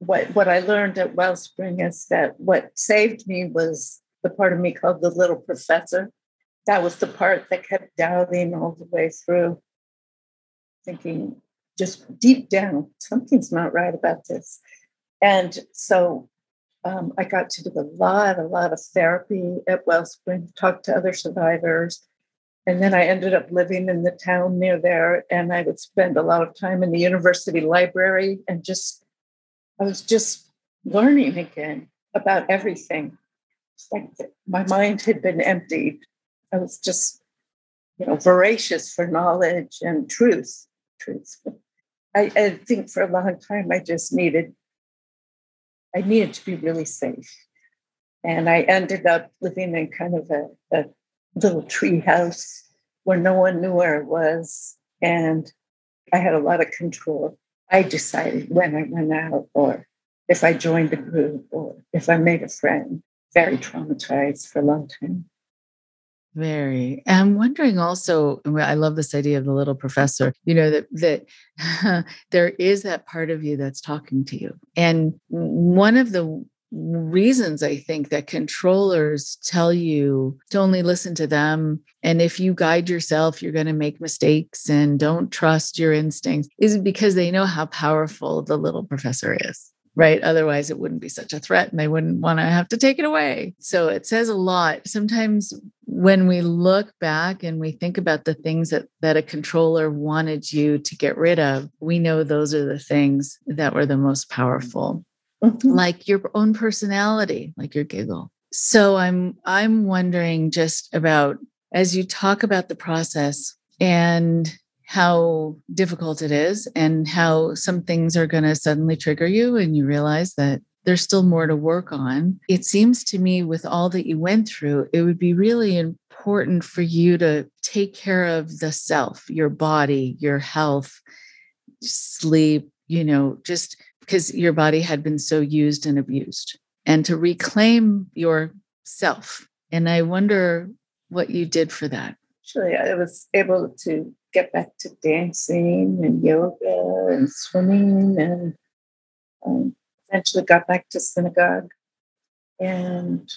Speaker 3: what what I learned at Wellspring is that what saved me was the part of me called the little professor. That was the part that kept doubting all the way through, thinking just deep down, something's not right about this. And so um, I got to do a lot, a lot of therapy at Wellspring, talk to other survivors. And then I ended up living in the town near there, and I would spend a lot of time in the university library and just I was just learning again about everything. Like my mind had been emptied. I was just, you know, voracious for knowledge and truth. Truth. I, I think for a long time I just needed, I needed to be really safe. And I ended up living in kind of a, a little tree house where no one knew where it was. And I had a lot of control. I decided when I went out or if I joined a group or if I made a friend. Very traumatized for a long time.
Speaker 2: Very. I'm wondering also, I love this idea of the little professor, you know, that that there is that part of you that's talking to you. And one of the reasons I think that controllers tell you to only listen to them. And if you guide yourself, you're going to make mistakes and don't trust your instincts, is because they know how powerful the little professor is. Right. Otherwise, it wouldn't be such a threat and they wouldn't want to have to take it away. So it says a lot. Sometimes when we look back and we think about the things that, that a controller wanted you to get rid of, we know those are the things that were the most powerful mm-hmm. like your own personality, like your giggle. So I'm I'm wondering just about as you talk about the process and how difficult it is and how some things are going to suddenly trigger you and you realize that there's still more to work on. It seems to me with all that you went through, it would be really important for you to take care of the self, your body, your health, sleep, you know, just because your body had been so used and abused, and to reclaim yourself. And I wonder what you did for that.
Speaker 3: Actually, I was able to get back to dancing and yoga and swimming, and um, eventually got back to synagogue and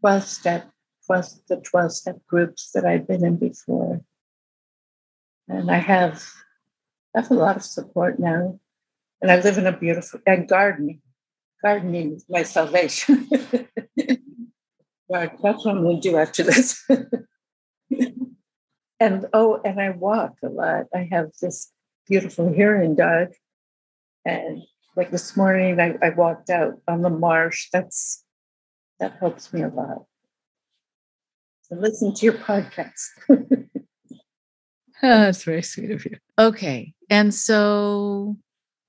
Speaker 3: 12 step plus the 12 step groups that I'd been in before. And I have, I have a lot of support now and I live in a beautiful and gardening. Gardening is my salvation. That's what I'm going to do after this. and oh, and I walk a lot. I have this beautiful hearing dog, and like this morning, I, I walked out on the marsh. That's that helps me a lot. So listen to your podcast. oh,
Speaker 2: that's very sweet of you. Okay, and so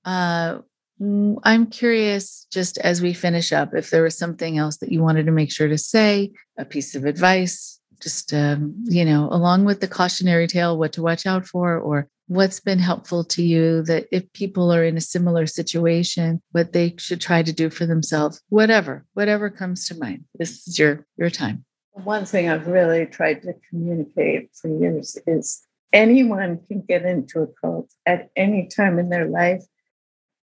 Speaker 2: uh, I'm curious, just as we finish up, if there was something else that you wanted to make sure to say, a piece of advice, just, um, you know, along with the cautionary tale, what to watch out for, or what's been helpful to you that if people are in a similar situation, what they should try to do for themselves, whatever, whatever comes to mind. This is your your time.
Speaker 3: One thing I've really tried to communicate for years is anyone can get into a cult at any time in their life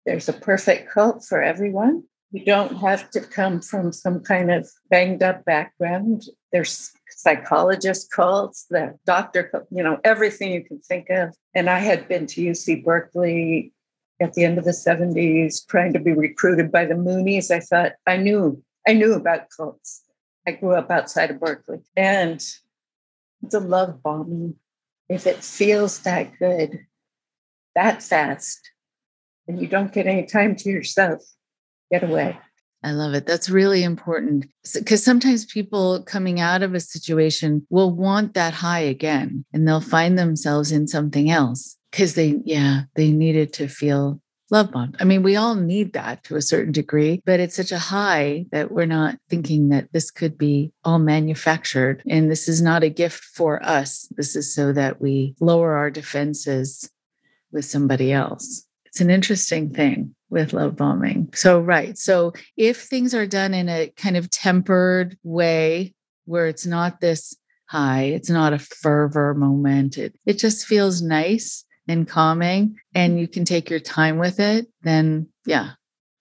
Speaker 3: there's a perfect cult for everyone. You don't have to come from some kind of banged up background. There's psychologist cults, the doctor, you know, everything you can think of. And I had been to UC Berkeley at the end of the 70s trying to be recruited by the Moonies. I thought I knew, I knew about cults. I grew up outside of Berkeley. And the love bombing, if it feels that good, that fast, and you don't get any time to yourself, get away.
Speaker 2: I love it. That's really important because sometimes people coming out of a situation will want that high again and they'll find themselves in something else because they, yeah, they needed to feel love bombed. I mean, we all need that to a certain degree, but it's such a high that we're not thinking that this could be all manufactured. And this is not a gift for us. This is so that we lower our defenses with somebody else it's an interesting thing with love bombing. So, right. So, if things are done in a kind of tempered way where it's not this high, it's not a fervor moment, it, it just feels nice and calming, and you can take your time with it, then yeah,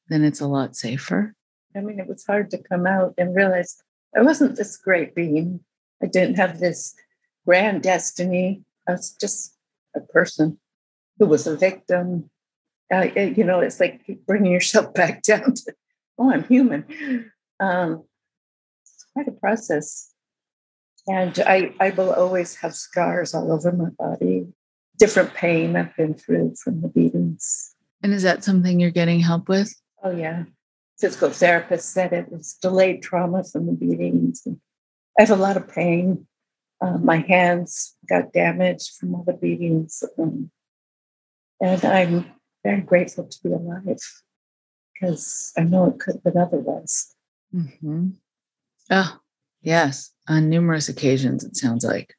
Speaker 2: then it's a lot safer.
Speaker 3: I mean, it was hard to come out and realize I wasn't this great being. I didn't have this grand destiny. I was just a person who was a victim uh, you know, it's like bringing yourself back down to, oh, I'm human. Um, it's quite a process. And I, I will always have scars all over my body, different pain I've been through from the beatings.
Speaker 2: And is that something you're getting help with?
Speaker 3: Oh, yeah. Physical therapist said it was delayed trauma from the beatings. I have a lot of pain. Uh, my hands got damaged from all the beatings. Um, and I'm very grateful to be alive because I know it could have been otherwise.
Speaker 2: Mm-hmm. Oh, yes. On numerous occasions, it sounds like.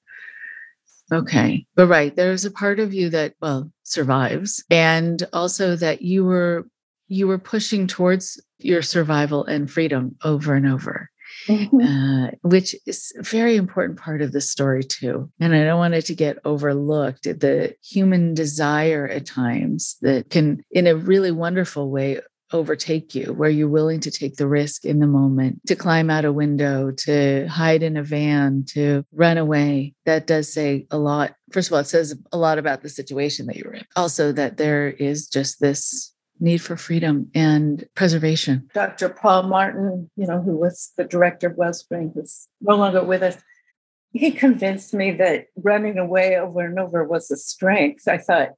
Speaker 2: Okay. But right, there's a part of you that, well, survives. And also that you were you were pushing towards your survival and freedom over and over. Mm-hmm. Uh, which is a very important part of the story too. And I don't want it to get overlooked. The human desire at times that can, in a really wonderful way, overtake you, where you're willing to take the risk in the moment, to climb out a window, to hide in a van, to run away. That does say a lot. First of all, it says a lot about the situation that you're in. Also, that there is just this need for freedom and preservation.
Speaker 3: Dr. Paul Martin, you know, who was the director of Wellspring, who's no longer with us, he convinced me that running away over and over was a strength. I thought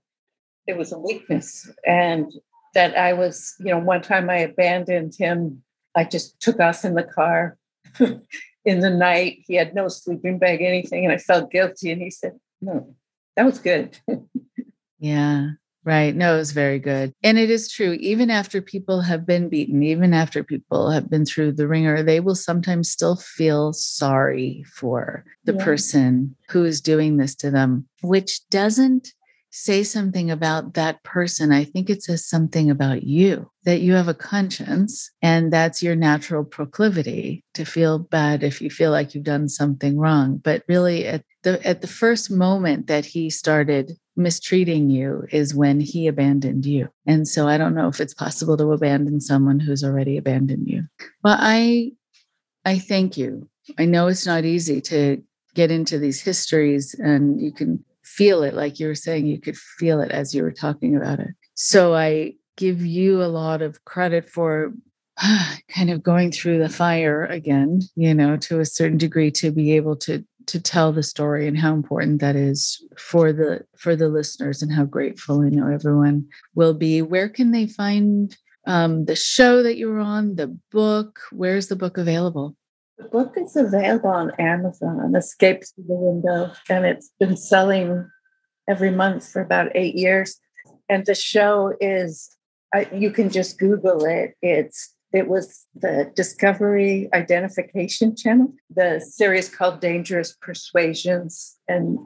Speaker 3: it was a weakness. And that I was, you know, one time I abandoned him. I just took off in the car in the night. He had no sleeping bag, anything. And I felt guilty. And he said, No, that was good.
Speaker 2: yeah. Right. No, it was very good. And it is true. Even after people have been beaten, even after people have been through the ringer, they will sometimes still feel sorry for the yeah. person who is doing this to them, which doesn't say something about that person. I think it says something about you that you have a conscience and that's your natural proclivity to feel bad if you feel like you've done something wrong. But really at the at the first moment that he started mistreating you is when he abandoned you. And so I don't know if it's possible to abandon someone who's already abandoned you. Well, I I thank you. I know it's not easy to get into these histories and you can feel it like you were saying you could feel it as you were talking about it. So I give you a lot of credit for kind of going through the fire again, you know, to a certain degree to be able to to tell the story and how important that is for the for the listeners and how grateful I know everyone will be. Where can they find um, the show that you were on, the book? Where's the book available?
Speaker 3: The book is available on Amazon, Escape Through the Window, and it's been selling every month for about eight years. And the show is, you can just Google it. It's it was the Discovery Identification Channel, the series called Dangerous Persuasions. And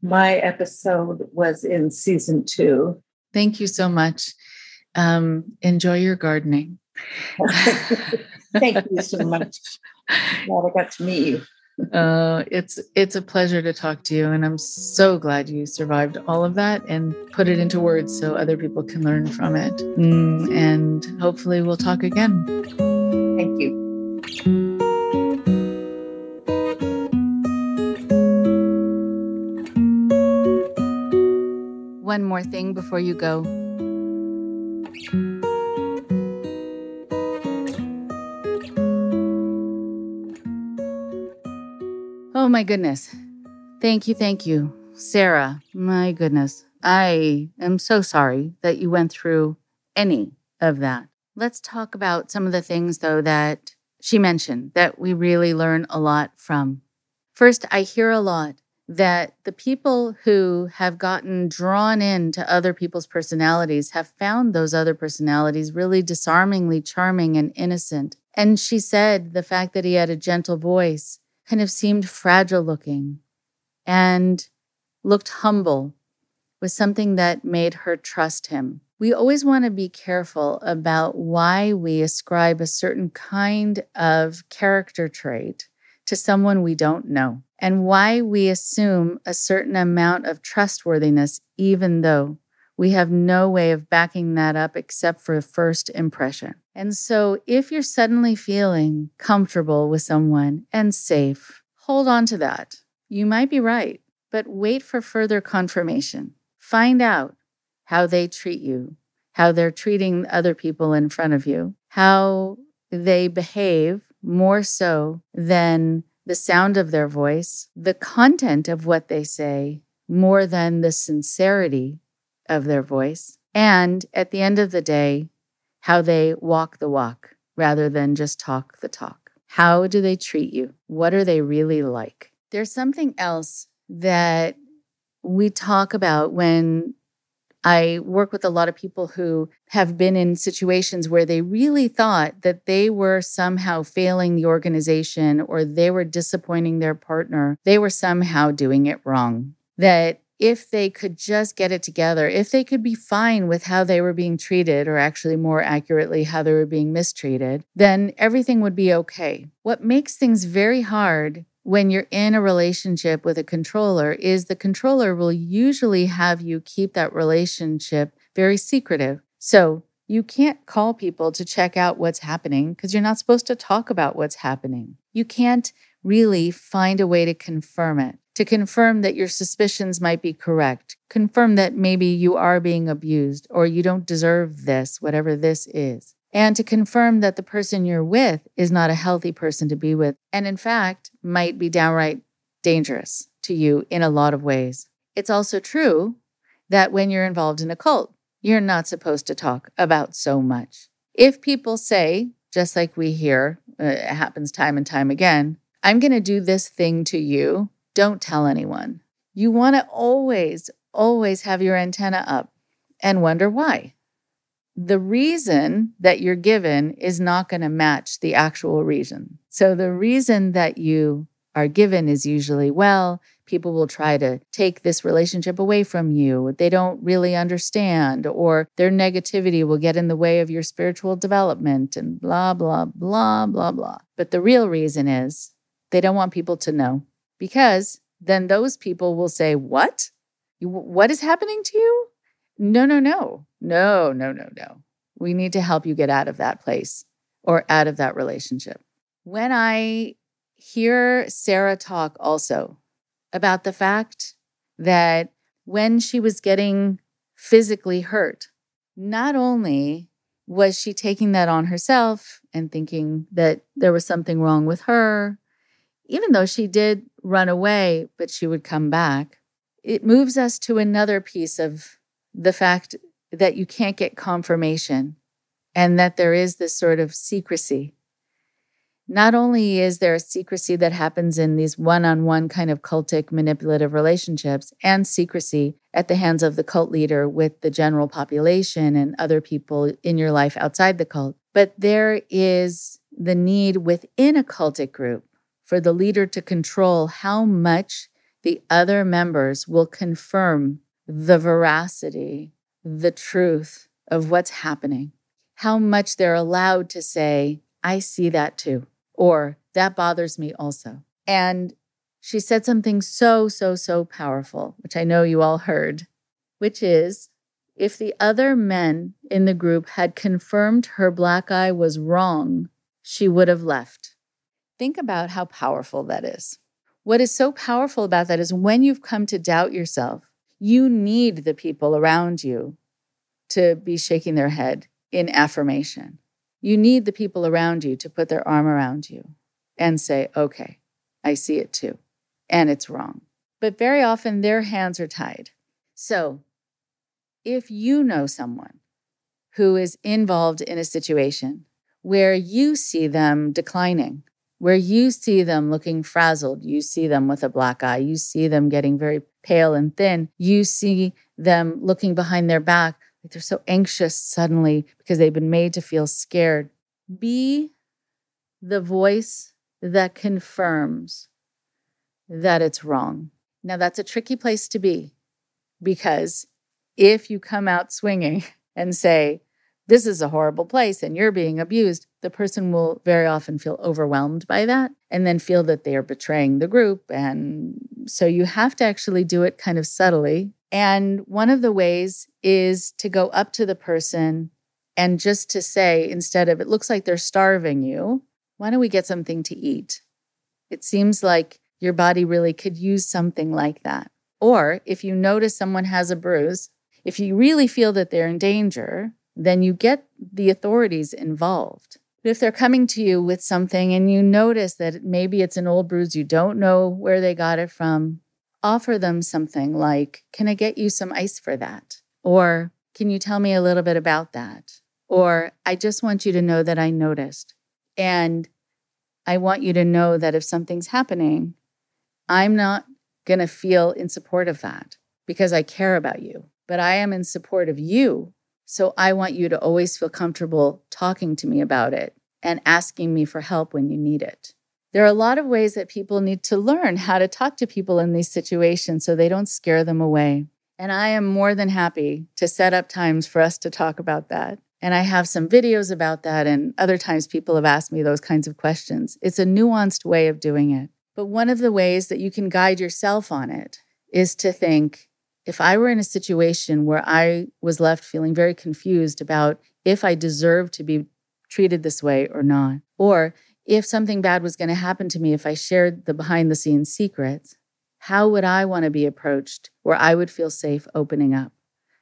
Speaker 3: my episode was in season two.
Speaker 2: Thank you so much. Um, enjoy your gardening.
Speaker 3: Thank you so much. Glad I got to meet you.
Speaker 2: Uh, it's it's a pleasure to talk to you, and I'm so glad you survived all of that and put it into words so other people can learn from it. Mm, and hopefully, we'll talk again.
Speaker 3: Thank you.
Speaker 2: One more thing before you go. Oh my goodness. Thank you, thank you. Sarah, my goodness. I am so sorry that you went through any of that. Let's talk about some of the things, though, that she mentioned that we really learn a lot from. First, I hear a lot that the people who have gotten drawn into other people's personalities have found those other personalities really disarmingly charming and innocent. And she said the fact that he had a gentle voice kind of seemed fragile looking and looked humble was something that made her trust him. We always want to be careful about why we ascribe a certain kind of character trait to someone we don't know and why we assume a certain amount of trustworthiness, even though we have no way of backing that up except for a first impression. And so, if you're suddenly feeling comfortable with someone and safe, hold on to that. You might be right, but wait for further confirmation. Find out how they treat you, how they're treating other people in front of you, how they behave more so than the sound of their voice, the content of what they say more than the sincerity of their voice. And at the end of the day, how they walk the walk rather than just talk the talk. How do they treat you? What are they really like? There's something else that we talk about when I work with a lot of people who have been in situations where they really thought that they were somehow failing the organization or they were disappointing their partner. They were somehow doing it wrong. That if they could just get it together, if they could be fine with how they were being treated, or actually more accurately, how they were being mistreated, then everything would be okay. What makes things very hard when you're in a relationship with a controller is the controller will usually have you keep that relationship very secretive. So You can't call people to check out what's happening because you're not supposed to talk about what's happening. You can't really find a way to confirm it, to confirm that your suspicions might be correct, confirm that maybe you are being abused or you don't deserve this, whatever this is, and to confirm that the person you're with is not a healthy person to be with, and in fact, might be downright dangerous to you in a lot of ways. It's also true that when you're involved in a cult, you're not supposed to talk about so much. If people say, just like we hear, uh, it happens time and time again, I'm going to do this thing to you, don't tell anyone. You want to always, always have your antenna up and wonder why. The reason that you're given is not going to match the actual reason. So, the reason that you are given is usually, well, people will try to take this relationship away from you. They don't really understand, or their negativity will get in the way of your spiritual development, and blah, blah, blah, blah, blah. But the real reason is they don't want people to know because then those people will say, What? What is happening to you? No, no, no, no, no, no, no. We need to help you get out of that place or out of that relationship. When I hear Sarah talk also about the fact that when she was getting physically hurt, not only was she taking that on herself and thinking that there was something wrong with her, even though she did run away, but she would come back, it moves us to another piece of the fact that you can't get confirmation and that there is this sort of secrecy. Not only is there a secrecy that happens in these one on one kind of cultic manipulative relationships and secrecy at the hands of the cult leader with the general population and other people in your life outside the cult, but there is the need within a cultic group for the leader to control how much the other members will confirm the veracity, the truth of what's happening, how much they're allowed to say, I see that too or that bothers me also. And she said something so, so, so powerful, which I know you all heard, which is if the other men in the group had confirmed her black eye was wrong, she would have left. Think about how powerful that is. What is so powerful about that is when you've come to doubt yourself, you need the people around you to be shaking their head in affirmation. You need the people around you to put their arm around you and say, okay, I see it too, and it's wrong. But very often their hands are tied. So if you know someone who is involved in a situation where you see them declining, where you see them looking frazzled, you see them with a black eye, you see them getting very pale and thin, you see them looking behind their back like they're so anxious suddenly because they've been made to feel scared. Be the voice that confirms that it's wrong. Now, that's a tricky place to be because if you come out swinging and say, this is a horrible place and you're being abused, the person will very often feel overwhelmed by that and then feel that they are betraying the group. And so you have to actually do it kind of subtly and one of the ways is to go up to the person and just to say, instead of, it looks like they're starving you, why don't we get something to eat? It seems like your body really could use something like that. Or if you notice someone has a bruise, if you really feel that they're in danger, then you get the authorities involved. But if they're coming to you with something and you notice that maybe it's an old bruise, you don't know where they got it from, offer them something like, Can I get you some ice for that? Or can you tell me a little bit about that? Or I just want you to know that I noticed. And I want you to know that if something's happening, I'm not going to feel in support of that because I care about you, but I am in support of you. So I want you to always feel comfortable talking to me about it and asking me for help when you need it. There are a lot of ways that people need to learn how to talk to people in these situations so they don't scare them away. And I am more than happy to set up times for us to talk about that. And I have some videos about that. And other times people have asked me those kinds of questions. It's a nuanced way of doing it. But one of the ways that you can guide yourself on it is to think if I were in a situation where I was left feeling very confused about if I deserved to be treated this way or not, or if something bad was going to happen to me if I shared the behind the scenes secrets, how would I want to be approached where I would feel safe opening up?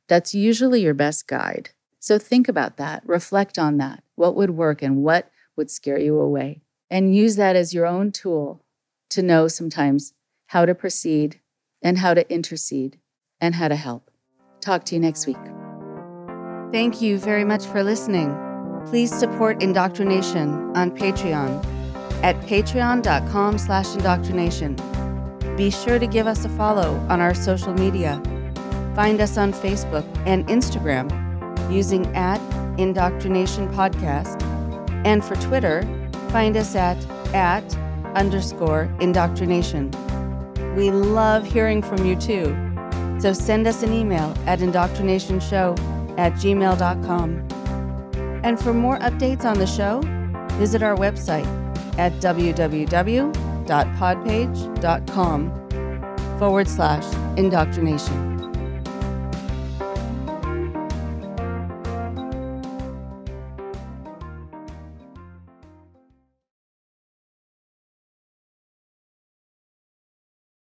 Speaker 2: That's usually your best guide. So think about that, reflect on that. What would work and what would scare you away? And use that as your own tool to know sometimes how to proceed and how to intercede and how to help. Talk to you next week. Thank you very much for listening. Please support Indoctrination on Patreon at patreon.com slash indoctrination. Be sure to give us a follow on our social media. Find us on Facebook and Instagram using at Indoctrination Podcast. And for Twitter, find us at at underscore indoctrination. We love hearing from you too. So send us an email at indoctrinationshow at gmail.com. And for more updates on the show, visit our website at www.podpage.com forward slash indoctrination.